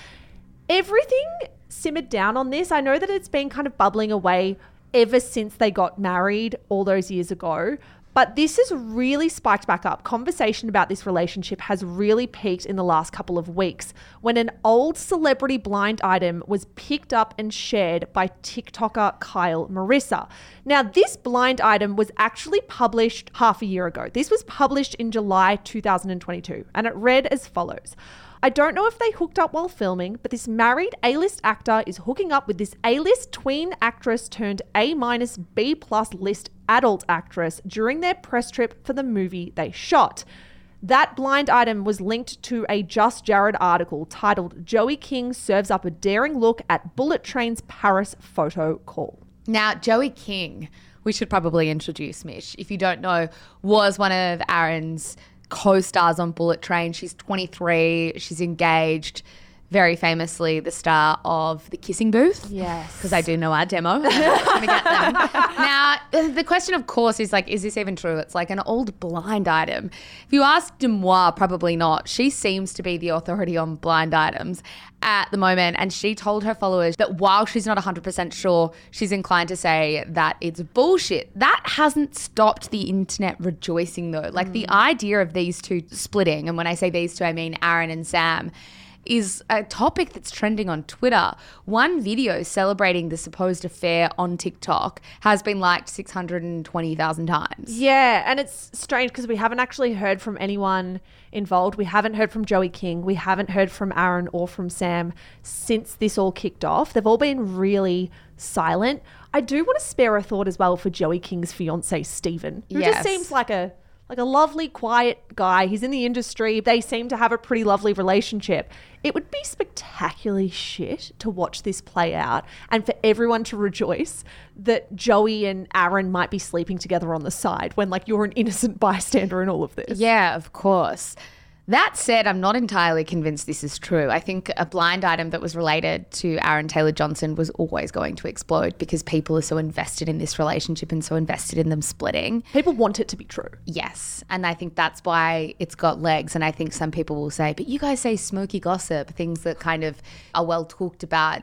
Everything simmered down on this. I know that it's been kind of bubbling away ever since they got married all those years ago. But this has really spiked back up. Conversation about this relationship has really peaked in the last couple of weeks when an old celebrity blind item was picked up and shared by TikToker Kyle Marisa. Now, this blind item was actually published half a year ago. This was published in July 2022, and it read as follows. I don't know if they hooked up while filming, but this married A list actor is hooking up with this A list tween actress turned A minus B plus list adult actress during their press trip for the movie they shot. That blind item was linked to a Just Jared article titled Joey King serves up a daring look at Bullet Train's Paris photo call. Now, Joey King, we should probably introduce Mish. If you don't know, was one of Aaron's co-stars on Bullet Train. She's 23. She's engaged. Very famously, the star of The Kissing Booth. Yes. Because I do know our demo. I'm get them. now, the question, of course, is like, is this even true? It's like an old blind item. If you ask Deuxmoi, probably not. She seems to be the authority on blind items at the moment. And she told her followers that while she's not 100% sure, she's inclined to say that it's bullshit. That hasn't stopped the internet rejoicing, though. Like the mm. idea of these two splitting, and when I say these two, I mean Aaron and Sam is a topic that's trending on Twitter. One video celebrating the supposed affair on TikTok has been liked 620,000 times. Yeah, and it's strange because we haven't actually heard from anyone involved. We haven't heard from Joey King. We haven't heard from Aaron or from Sam since this all kicked off. They've all been really silent. I do want to spare a thought as well for Joey King's fiance Steven, who Yes. just seems like a like a lovely, quiet guy. He's in the industry. They seem to have a pretty lovely relationship. It would be spectacularly shit to watch this play out and for everyone to rejoice that Joey and Aaron might be sleeping together on the side when like you're an innocent bystander in all of this. Yeah, of course. That said, I'm not entirely convinced this is true. I think a blind item that was related to Aaron Taylor Johnson was always going to explode because people are so invested in this relationship and so invested in them splitting. People want it to be true. Yes. And I think that's why it's got legs. And I think some people will say, but you guys say smoky gossip, things that kind of are well talked about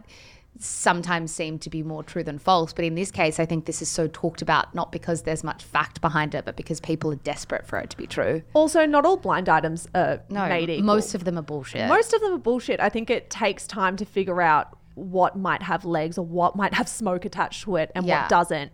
sometimes seem to be more true than false. But in this case, I think this is so talked about not because there's much fact behind it, but because people are desperate for it to be true. Also, not all blind items are No, made equal. most of them are bullshit. Most of them are bullshit. I think it takes time to figure out what might have legs or what might have smoke attached to it and Yeah. what doesn't.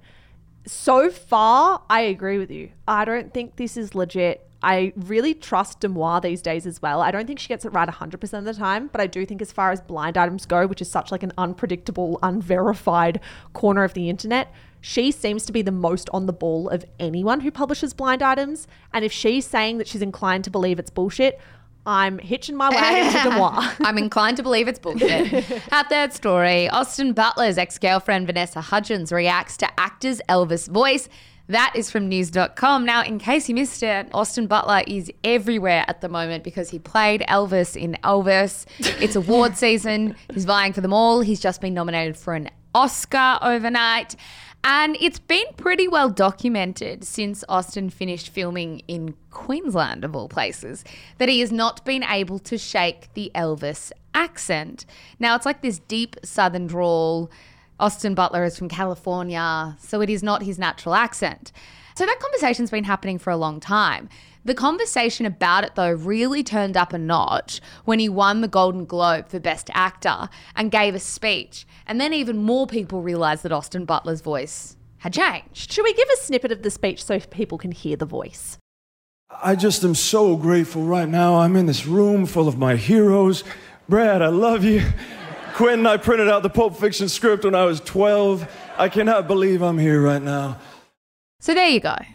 So far, I agree with you. I don't think this is legit. I really trust Deuxmoi these days as well. I don't think she gets it right 100% of the time, but I do think as far as blind items go, which is such like an unpredictable, unverified corner of the internet, she seems to be the most on the ball of anyone who publishes blind items. And if she's saying that she's inclined to believe it's bullshit, I'm hitching my wagon to Deuxmoi. I'm inclined to believe it's bullshit. Our third story Austin Butler's ex girlfriend Vanessa Hudgens reacts to actor's Elvis voice. That is from news.com. Now, in case you missed it, Austin Butler is everywhere at the moment because he played Elvis in Elvis. It's award season. He's vying for them all. He's just been nominated for an Oscar overnight. And it's been pretty well documented since Austin finished filming in Queensland, of all places, that he has not been able to shake the Elvis accent. Now, it's like this deep southern drawl. Austin Butler is from California, so it is not his natural accent. So that conversation's been happening for a long time. The conversation about it, though, really turned up a notch when he won the Golden Globe for Best Actor and gave a speech. And then even more people realised that Austin Butler's voice had changed. Should we give a snippet of the speech so people can hear the voice? I just am so grateful right now. I'm in this room full of my heroes. Brad, I love you. Quentin, I printed out the Pulp Fiction script when I was 12. I cannot believe I'm here right now. So there you go.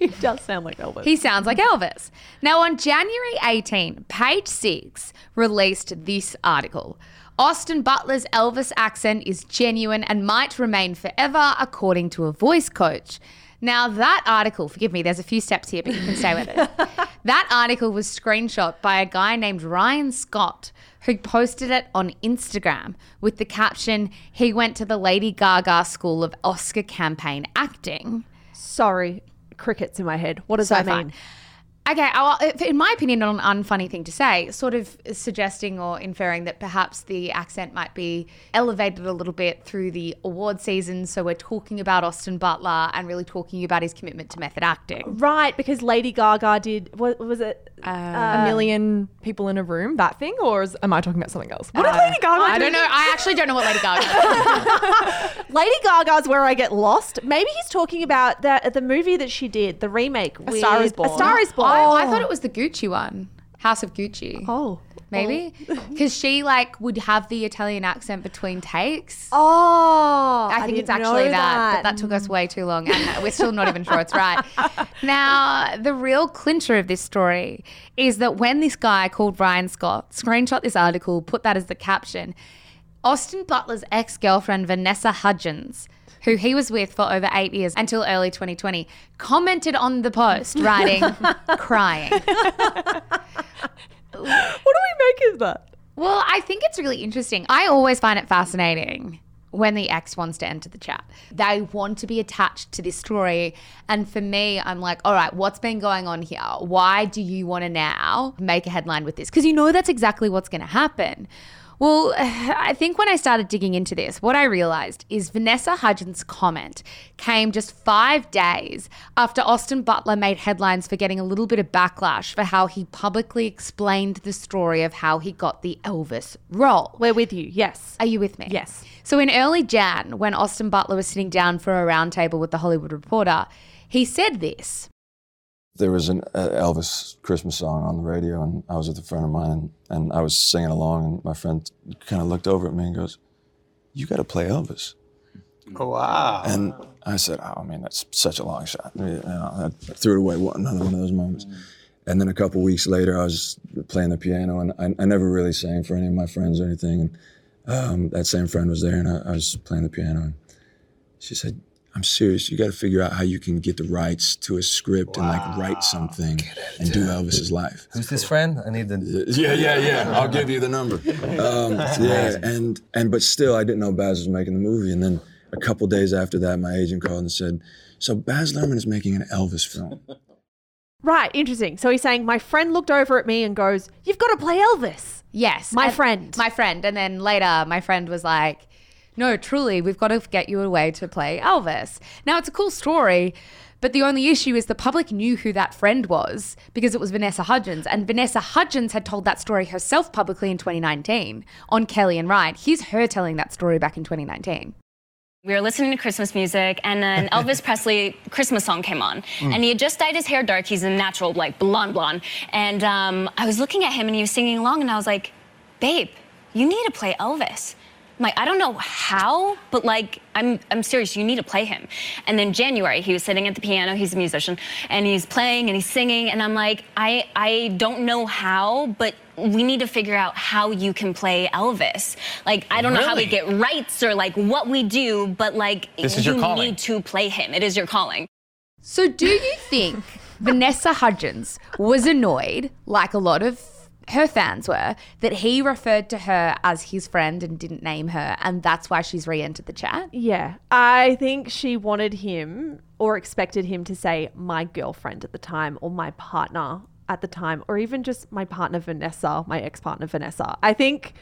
It does sound like Elvis. He sounds like Elvis. Now, on January 18, Page Six released this article. Austin Butler's Elvis accent is genuine and might remain forever, according to a voice coach. Now, that article, forgive me, there's a few steps here, but you can stay with it. that article was screenshot by a guy named Ryan Scott, who posted it on Instagram with the caption, He went to the Lady Gaga School of Oscar Campaign Acting. Sorry, crickets in my head. What does So that fun. Okay, in my opinion, not an unfunny thing to say, sort of suggesting or inferring that perhaps the accent might be elevated a little bit through the award season. So we're talking about Austin Butler and really talking about his commitment to method acting. Right, because Lady Gaga did. What was it? Um, a million people in a room, that thing? Or is, am I talking about something else? What did uh, Lady Gaga do? I do? don't know. I actually don't know what Lady Gaga. Lady Gaga's where I get lost. Maybe he's talking about the the movie that she did, the remake. A Star Is Born. A Star Is Born. oh, I thought it was the Gucci one, House of Gucci. Oh. Maybe because she like would have the Italian accent between takes. Oh, I think it's actually know that, but that took us way too long, and we're still not even sure it's right. Now, the real clincher of this story is that when this guy called Ryan Scott screenshot this article, put that as the caption, Austin Butler's ex girlfriend, Vanessa Hudgens, who he was with for over eight years until early 2020, commented on the post, writing, crying. What do we make of that? Well, I think it's really interesting. I always find it fascinating when the ex wants to enter the chat. They want to be attached to this story. And for me, I'm like, all right, what's been going on here? Why do you want to now make a headline with this? Because you know that's exactly what's going to happen. Well, I think when I started digging into this, what I realized is Vanessa Hudgens' comment came just five days after Austin Butler made headlines for getting a little bit of backlash for how he publicly explained the story of how he got the Elvis role. We're with you. Yes. Are you with me? Yes. So in early Jan, when Austin Butler was sitting down for a roundtable with the Hollywood Reporter, he said this. There was an uh, Elvis Christmas song on the radio, and I was with a friend of mine, and, I was singing along, and my friend kind of looked over at me and goes, "You got to play Elvis." Wow. And I said, oh, I mean, that's such a long shot. You know, I threw it away, one, another one of those moments. And then a couple weeks later, I was playing the piano, and I, I never really sang for any of my friends or anything. And um, that same friend was there, and I, I was playing the piano. And she said, I'm serious. You got to figure out how you can get the rights to a script and like write something and do Elvis's life. Who's this friend? I need the. Yeah, yeah, yeah. I'll give you the number. Um, yeah, and and but still, I didn't know Baz was making the movie. And then a couple days after that, my agent called and said, "So Baz Luhrmann is making an Elvis film." Right. Interesting. So he's saying, my friend looked over at me and goes, You've got to play Elvis. Yes. My friend. My friend. And then later, my friend was like, no, truly, we've got to get you away to play Elvis. Now, it's a cool story, but the only issue is the public knew who that friend was because it was Vanessa Hudgens. And Vanessa Hudgens had told that story herself publicly in 2019 on Kelly and Ryan. Here's her telling that story back in 2019. We were listening to Christmas music, and an Elvis Presley Christmas song came on. And he had just dyed his hair dark. He's a natural, like, blonde blonde. And um, I was looking at him, and he was singing along, and I was like, babe, you need to play Elvis. I'm like, I don't know how, but like, I'm, I'm serious, you need to play him. And then January, he was sitting at the piano, he's a musician, and he's playing and he's singing, and I'm like, I, I don't know how, but we need to figure out how you can play Elvis. Like, I don't know how we get rights or like what we do, but like, This is you your need to play him. It is your calling. So, do you think Vanessa Hudgens was annoyed, like a lot of her fans were, that he referred to her as his friend and didn't name her, and that's why she's re entered the chat? Yeah. I think she wanted him or expected him to say my girlfriend at the time or my partner at the time or even just my partner Vanessa, my ex partner Vanessa. I think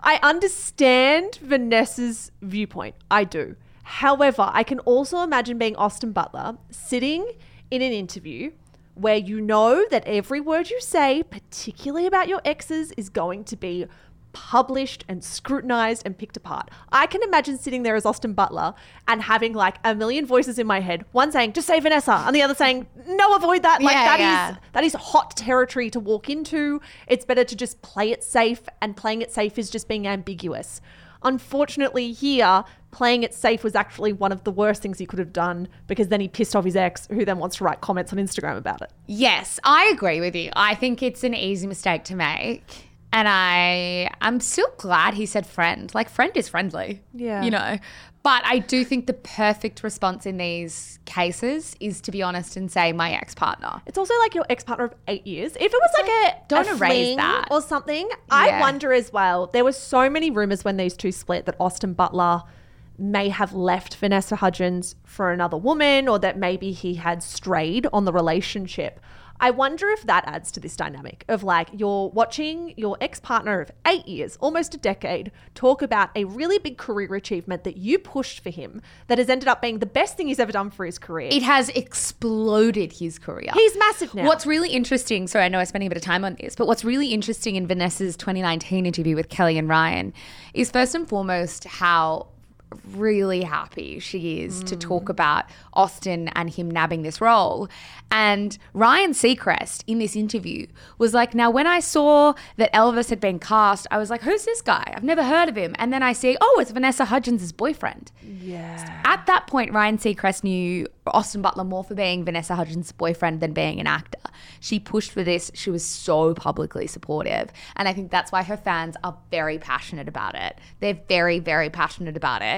I understand Vanessa's viewpoint. I do. However, I can also imagine being Austin Butler sitting in an interview where you know that every word you say, particularly about your exes, is going to be published and scrutinized and picked apart. I can imagine sitting there as Austin Butler and having like a million voices in my head, one saying, just say Vanessa, and the other saying, no, avoid that. Like Yeah, that is yeah. that is hot territory to walk into. It's better to just play it safe, and playing it safe is just being ambiguous. Unfortunately, here, playing it safe was actually one of the worst things he could have done because then he pissed off his ex, who then wants to write comments on Instagram about it. Yes, I agree with you. I think it's an easy mistake to make. And I I'm still glad he said friend. Like friend is friendly. Yeah. You know. But I do think the perfect response in these cases is to be honest and say my ex-partner. It's also like your ex partner of eight years. If it was like a Don't a erase that. or something, I wonder as well. There were so many rumors when these two split that Austin Butler may have left Vanessa Hudgens for another woman, or that maybe he had strayed on the relationship. I wonder if that adds to this dynamic of like you're watching your ex partner of eight years, almost a decade, talk about a really big career achievement that you pushed for him that has ended up being the best thing he's ever done for his career. It has exploded his career. He's massive now. What's really interesting, so I know I'm spending a bit of time on this, but what's really interesting in Vanessa's 2019 interview with Kelly and Ryan is first and foremost how really happy she is to mm. talk about Austin and him nabbing this role. And Ryan Seacrest in this interview was like, Now, when I saw that Elvis had been cast, I was like, Who's this guy? I've never heard of him. And then I see, Oh, it's Vanessa Hudgens' boyfriend. Yeah. At that point, Ryan Seacrest knew Austin Butler more for being Vanessa Hudgens' boyfriend than being an actor. She pushed for this. She was so publicly supportive. And I think that's why her fans are very passionate about it. They're very, very passionate about it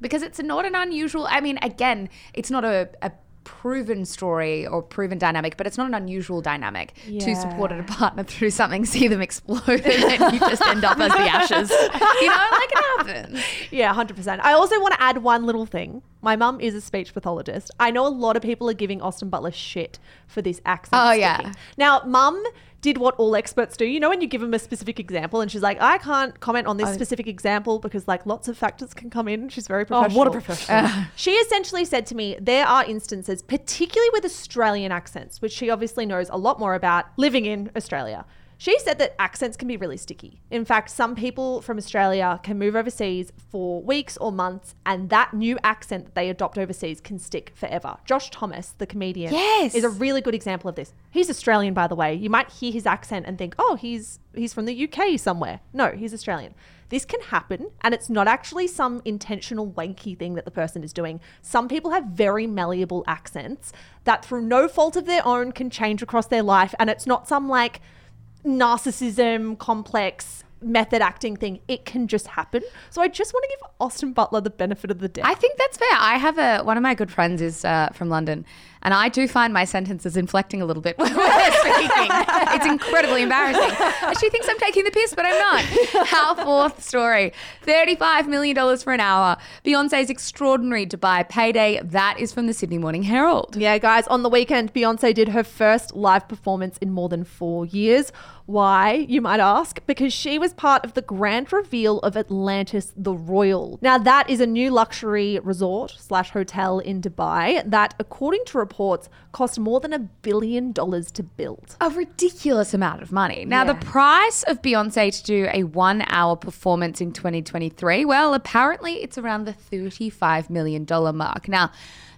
because it's not an unusual, I mean, again, it's not a, a proven story or proven dynamic, but it's not an unusual dynamic to support a partner through something, see them explode, and then you just end up as the ashes. You know, like it happens. Yeah, 100%. I also want to add one little thing. My mum is a speech pathologist. I know a lot of people are giving Austin Butler shit for this accent. Oh, yeah. Now, mum did what all experts do. You know, when you give them a specific example and she's like, I can't comment on this specific example because, like, lots of factors can come in. She's very professional. Oh, what a professional. She essentially said to me, there are instances, particularly with Australian accents, which she obviously knows a lot more about living in Australia. She said that accents can be really sticky. In fact, some people from Australia can move overseas for weeks or months, and that new accent that they adopt overseas can stick forever. Josh Thomas, the comedian, Yes. is a really good example of this. He's Australian, by the way. You might hear his accent and think, oh, he's he's from the UK somewhere. No, he's Australian. This can happen, and it's not actually some intentional wanky thing that the person is doing. Some people have very malleable accents that, through no fault of their own, can change across their life, and it's not some like narcissism complex method acting thing. It can just happen. So I just want to give Austin Butler the benefit of the doubt. I think that's fair. I have a one of my good friends is uh, from London, and I do find my sentences inflecting a little bit when we're speaking. it's incredibly embarrassing. She thinks I'm taking the piss, but I'm not. Our fourth story: thirty-five million dollars for an hour. Beyonce's extraordinary Dubai payday. That is from the Sydney Morning Herald. Yeah, guys, on the weekend, Beyonce did her first live performance in more than four years. Why, you might ask? Because she was part of the grand reveal of Atlantis the Royal. Now, that is a new luxury resort slash hotel in Dubai that, according to reports, cost more than a billion dollars to build. a ridiculous amount of money. Now, the price of Beyonce to do a one hour performance in 2023, well, apparently it's around the $35 million mark. Now,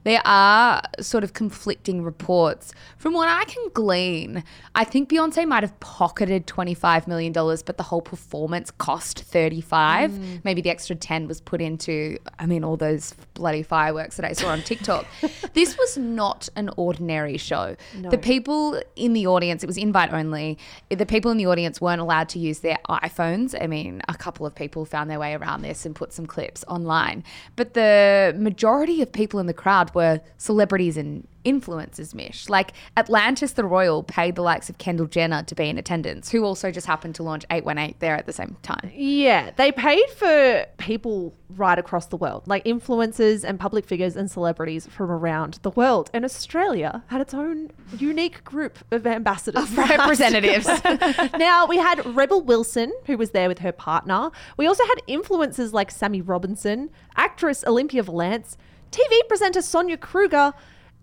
there are sort of conflicting reports. From what I can glean, I think Beyonce might have pocketed $25 million, but the whole performance cost 35. Mm. Maybe the extra 10 was put into, I mean, all those bloody fireworks that I saw on TikTok. this was not an ordinary show. The people in the audience, it was invite only. The people in the audience weren't allowed to use their iPhones. I mean, a couple of people found their way around this and put some clips online. But the majority of people in the crowd were celebrities and influencers, Mish. Like Atlantis the Royal paid the likes of Kendall Jenner to be in attendance, who also just happened to launch 818 there at the same time. Yeah, they paid for people right across the world, like influencers and public figures and celebrities from around the world. And Australia had its own unique group of ambassadors. representatives. now, we had Rebel Wilson, who was there with her partner. We also had influencers like Sammy Robinson, actress Olympia Valance, TV presenter Sonia Kruger,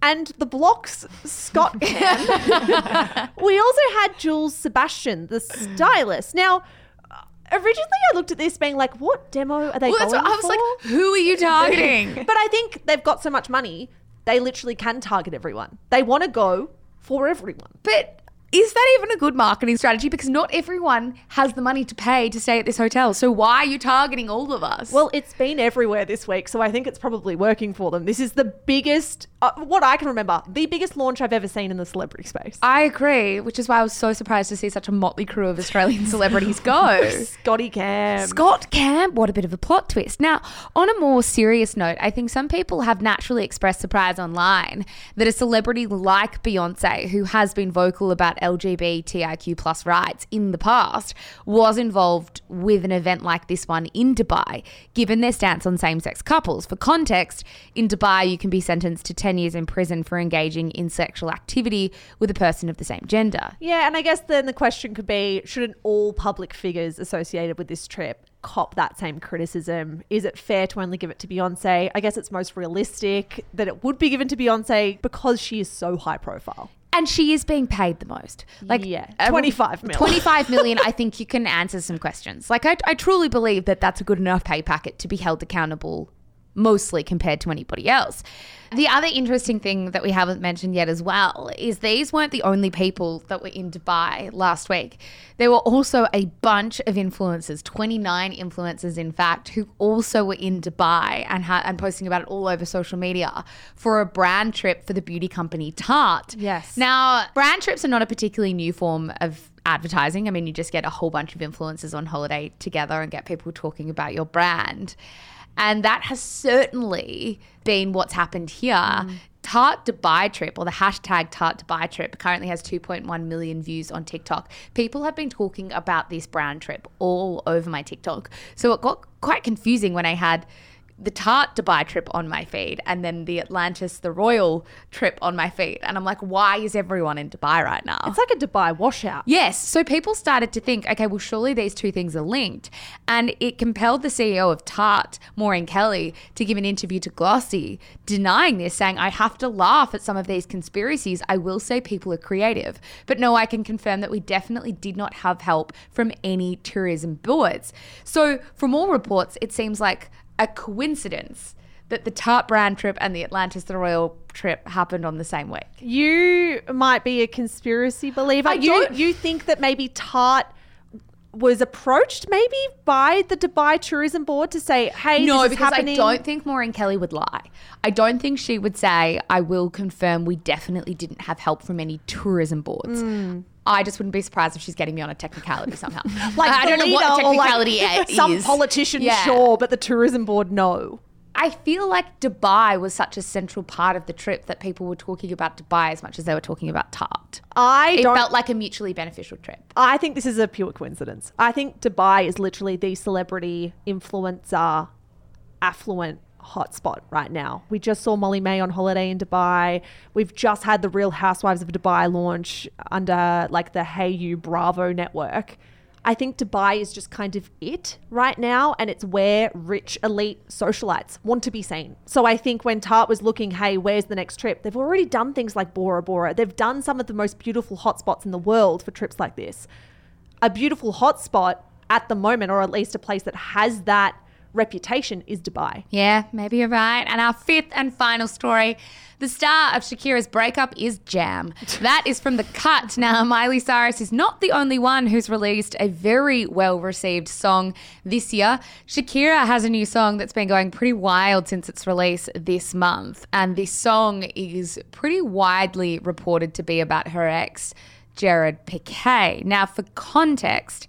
and the Block's Scott Cam. we also had Jules Sebastian, the stylist. Now, uh, originally I looked at this being like, what demo are they Well, going what I was for? like, who are you targeting? but I think they've got so much money, they literally can target everyone. They want to go for everyone. But is that even a good marketing strategy? Because not everyone has the money to pay to stay at this hotel. So why are you targeting all of us? Well, it's been everywhere this week, so I think it's probably working for them. This is the biggest, uh, what I can remember, the biggest launch I've ever seen in the celebrity space. I agree, which is why I was so surprised to see such a motley crew of Australian celebrities go. Scotty Cam. Scott Cam, what a bit of a plot twist. Now, on a more serious note, I think some people have naturally expressed surprise online that a celebrity like Beyonce, who has been vocal about LGBTIQ plus rights in the past, was involved with an event like this one in Dubai, given their stance on same sex couples. For context, in Dubai, you can be sentenced to 10 years in prison for engaging in sexual activity with a person of the same gender. Yeah, and I guess then the question could be shouldn't all public figures associated with this trip cop that same criticism? Is it fair to only give it to Beyonce? I guess it's most realistic that it would be given to Beyonce because she is so high profile. And she is being paid the most. Like Yeah, a- 25 mil. 25 million, I think you can answer some questions. Like I, I truly believe that that's a good enough pay packet to be held accountable mostly compared to anybody else. The other interesting thing that we haven't mentioned yet as well is these weren't the only people that were in Dubai last week. There were also a bunch of influencers, 29 influencers in fact, who also were in Dubai and ha- and posting about it all over social media for a brand trip for the beauty company Tarte. Yes. Now, brand trips are not a particularly new form of advertising. I mean, you just get a whole bunch of influencers on holiday together and get people talking about your brand. And that has certainly been what's happened here. Tarte Dubai trip or the hashtag Tarte Dubai trip currently has 2.1 million views on TikTok. People have been talking about this brand trip all over my TikTok. So it got quite confusing when I had the Tarte Dubai trip on my feed and then the Atlantis, the Royal trip on my feed. And I'm like, why is everyone in Dubai right now? It's like a Dubai washout. Yes. So people started to think, okay, well, surely these two things are linked. And it compelled the CEO of Tarte, Maureen Kelly, to give an interview to Glossy denying this, saying, I have to laugh at some of these conspiracies. I will say people are creative. But no, I can confirm that we definitely did not have help from any tourism boards. So from all reports, it seems like a coincidence that the Tarte brand trip and the Atlantis the Royal trip happened on the same week. You might be a conspiracy believer. You don't- you think that maybe Tarte was approached maybe by the Dubai Tourism Board to say, "Hey, No, this is because happening. I don't think Maureen Kelly would lie. I don't think she would say, I will confirm we definitely didn't have help from any tourism boards. Hmm. I just wouldn't be surprised if she's getting me on a technicality somehow. like I don't know what the like, technicality is. Some politician, Yeah. sure, but the tourism board, no. I feel like Dubai was such a central part of the trip that people were talking about Dubai as much as they were talking about Tarte. I It felt like a mutually beneficial trip. I think this is a pure coincidence. I think Dubai is literally the celebrity influencer affluent hotspot right now. We just saw Molly-Mae on holiday in Dubai. We've just had the Real Housewives of Dubai launch under like the hayu Bravo network. I think Dubai is just kind of it right now, and it's where rich elite socialites want to be seen. So I think when Tarte was looking, hey, where's the next trip? They've already done things like Bora Bora. They've done some of the most beautiful hotspots in the world for trips like this a beautiful hotspot at the moment, or at least a place that has that reputation, is Dubai. Yeah, maybe you're right. And our fifth and final story the star of Shakira's breakup is Jam. That is from The Cut. Now, Miley Cyrus is not the only one who's released a very well received song this year. Shakira has a new song that's been going pretty wild since its release this month. And this song is pretty widely reported to be about her ex, Gerard Piqué. Now, for context,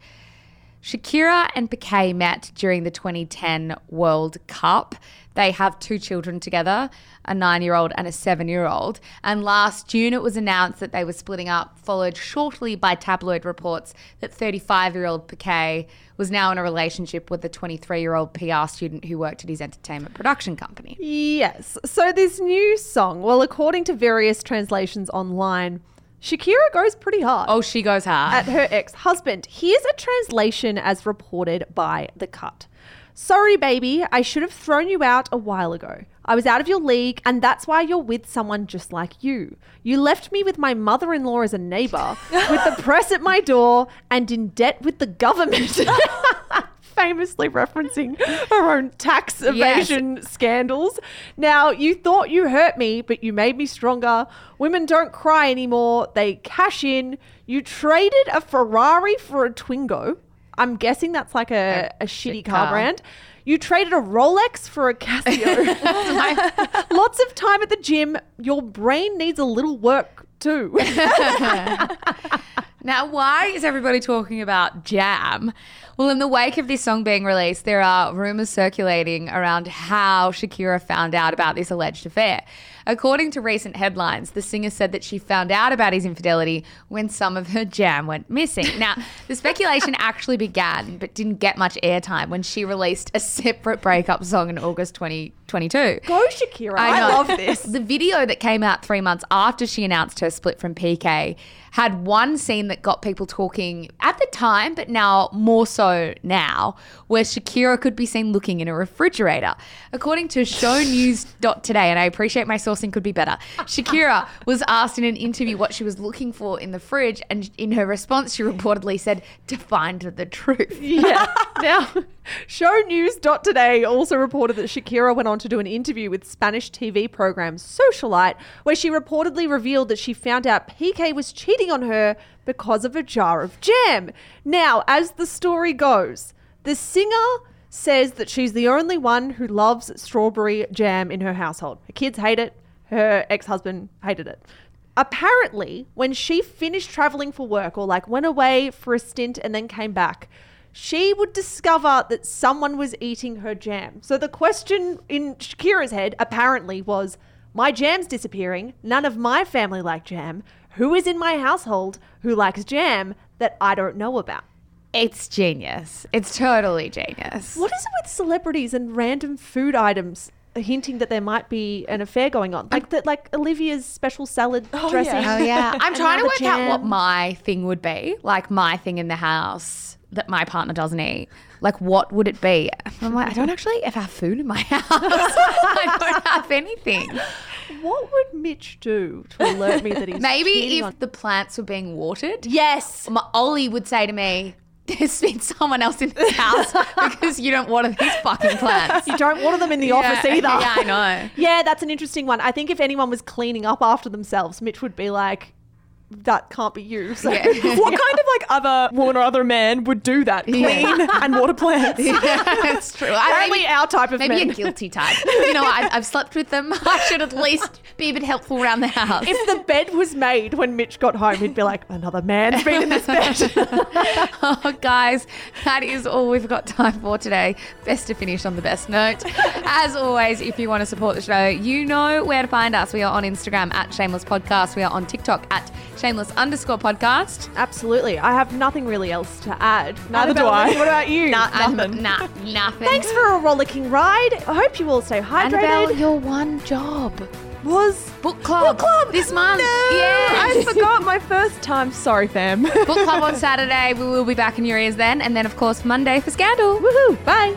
Shakira and Piqué met during the 2010 World Cup. They have two children together, a nine year old and a seven year old. And last June, it was announced that they were splitting up, followed shortly by tabloid reports that 35 year old Piqué was now in a relationship with the 23 year old PR student who worked at his entertainment production company. Yes. So this new song, well, according to various translations online, Shakira goes pretty hard. Oh, she goes hard. at her ex husband. Here's a translation as reported by The Cut. Sorry, baby, I should have thrown you out a while ago. I was out of your league, and that's why you're with someone just like you. You left me with my mother in law as a neighbor, with the press at my door, and in debt with the government. Famously referencing her own tax evasion scandals. Now, you thought you hurt me, but you made me stronger. Women don't cry anymore, they cash in. You traded a Ferrari for a Twingo. I'm guessing that's like a, a, shitty car, car. brand. You traded a Rolex for a Casio. Lots of time at the gym. Your brain needs a little work too. Now, why is everybody talking about Jam? Well, in the wake of this song being released, there are rumors circulating around how Shakira found out about this alleged affair. According to recent headlines, the singer said that she found out about his infidelity when some of her jam went missing. Now, the speculation actually began, but didn't get much airtime when she released a separate breakup song in August 2022. Go Shakira. I, know. love this. The video that came out three months after she announced her split from Piqué had one scene that got people talking at the time, but now more so now, where Shakira could be seen looking in a refrigerator. According to shownews.today, and I appreciate my sourcing could be better, Shakira was asked in an interview what she was looking for in the fridge, and in her response, she reportedly said, to find the truth. Yeah. now, Shownews.today also reported that Shakira went on to do an interview with Spanish TV program Socialite, where she reportedly revealed that she found out Piqué was cheating on her because of a jar of jam. Now, as the story goes, the singer says that she's the only one who loves strawberry jam in her household. Her kids hate it, her ex husband hated it. Apparently, when she finished traveling for work or like went away for a stint and then came back, she would discover that someone was eating her jam. So the question in Shakira's head apparently was My jam's disappearing. None of my family like jam. Who is in my household who likes jam that I don't know about? It's genius. It's totally genius. What is it with celebrities and random food items hinting that there might be an affair going on? Like that, like Olivia's special salad oh, dressing. Oh yeah, I'm trying to work the out what my thing would be. Like my thing in the house that my partner doesn't eat. Like what would it be? I'm like, I don't actually ever have food in my house. I don't have anything. What would Mitch do to alert me that he's Maybe if on- the plants were being watered, yes, my Ollie would say to me, "There's been someone else in this house because you don't water these fucking plants." you don't water them in the office either. Yeah, I know. Yeah, that's an interesting one. I think if anyone was cleaning up after themselves, Mitch would be like, "That can't be you." So Yeah. what kind of like other woman or other man would do that? Clean and water plants. That's true. I Apparently, our type of Maybe men. a guilty type. You know, I've, I've slept with them. I should at least be a bit helpful around the house. if the bed was made when Mitch got home, he'd be like, "Another man's been in this bed." oh, guys, that is all we've got time for today. Best to finish on the best note. As always, if you want to support the show, you know where to find us. We are on Instagram at Shameless Podcast. We are on TikTok at Shameless underscore podcast. Absolutely. I have nothing really else to add. Neither do I. What about you? Nothing. Nah, nothing. Thanks for a rollicking ride. I hope you all stay hydrated. Annabelle, your one job. was Book club. Book club This month. No, Yeah. I forgot my first time. Sorry, fam. Book club on Saturday. We will be back in your ears then. And then, of course, Monday for Scandal. Woohoo! Bye.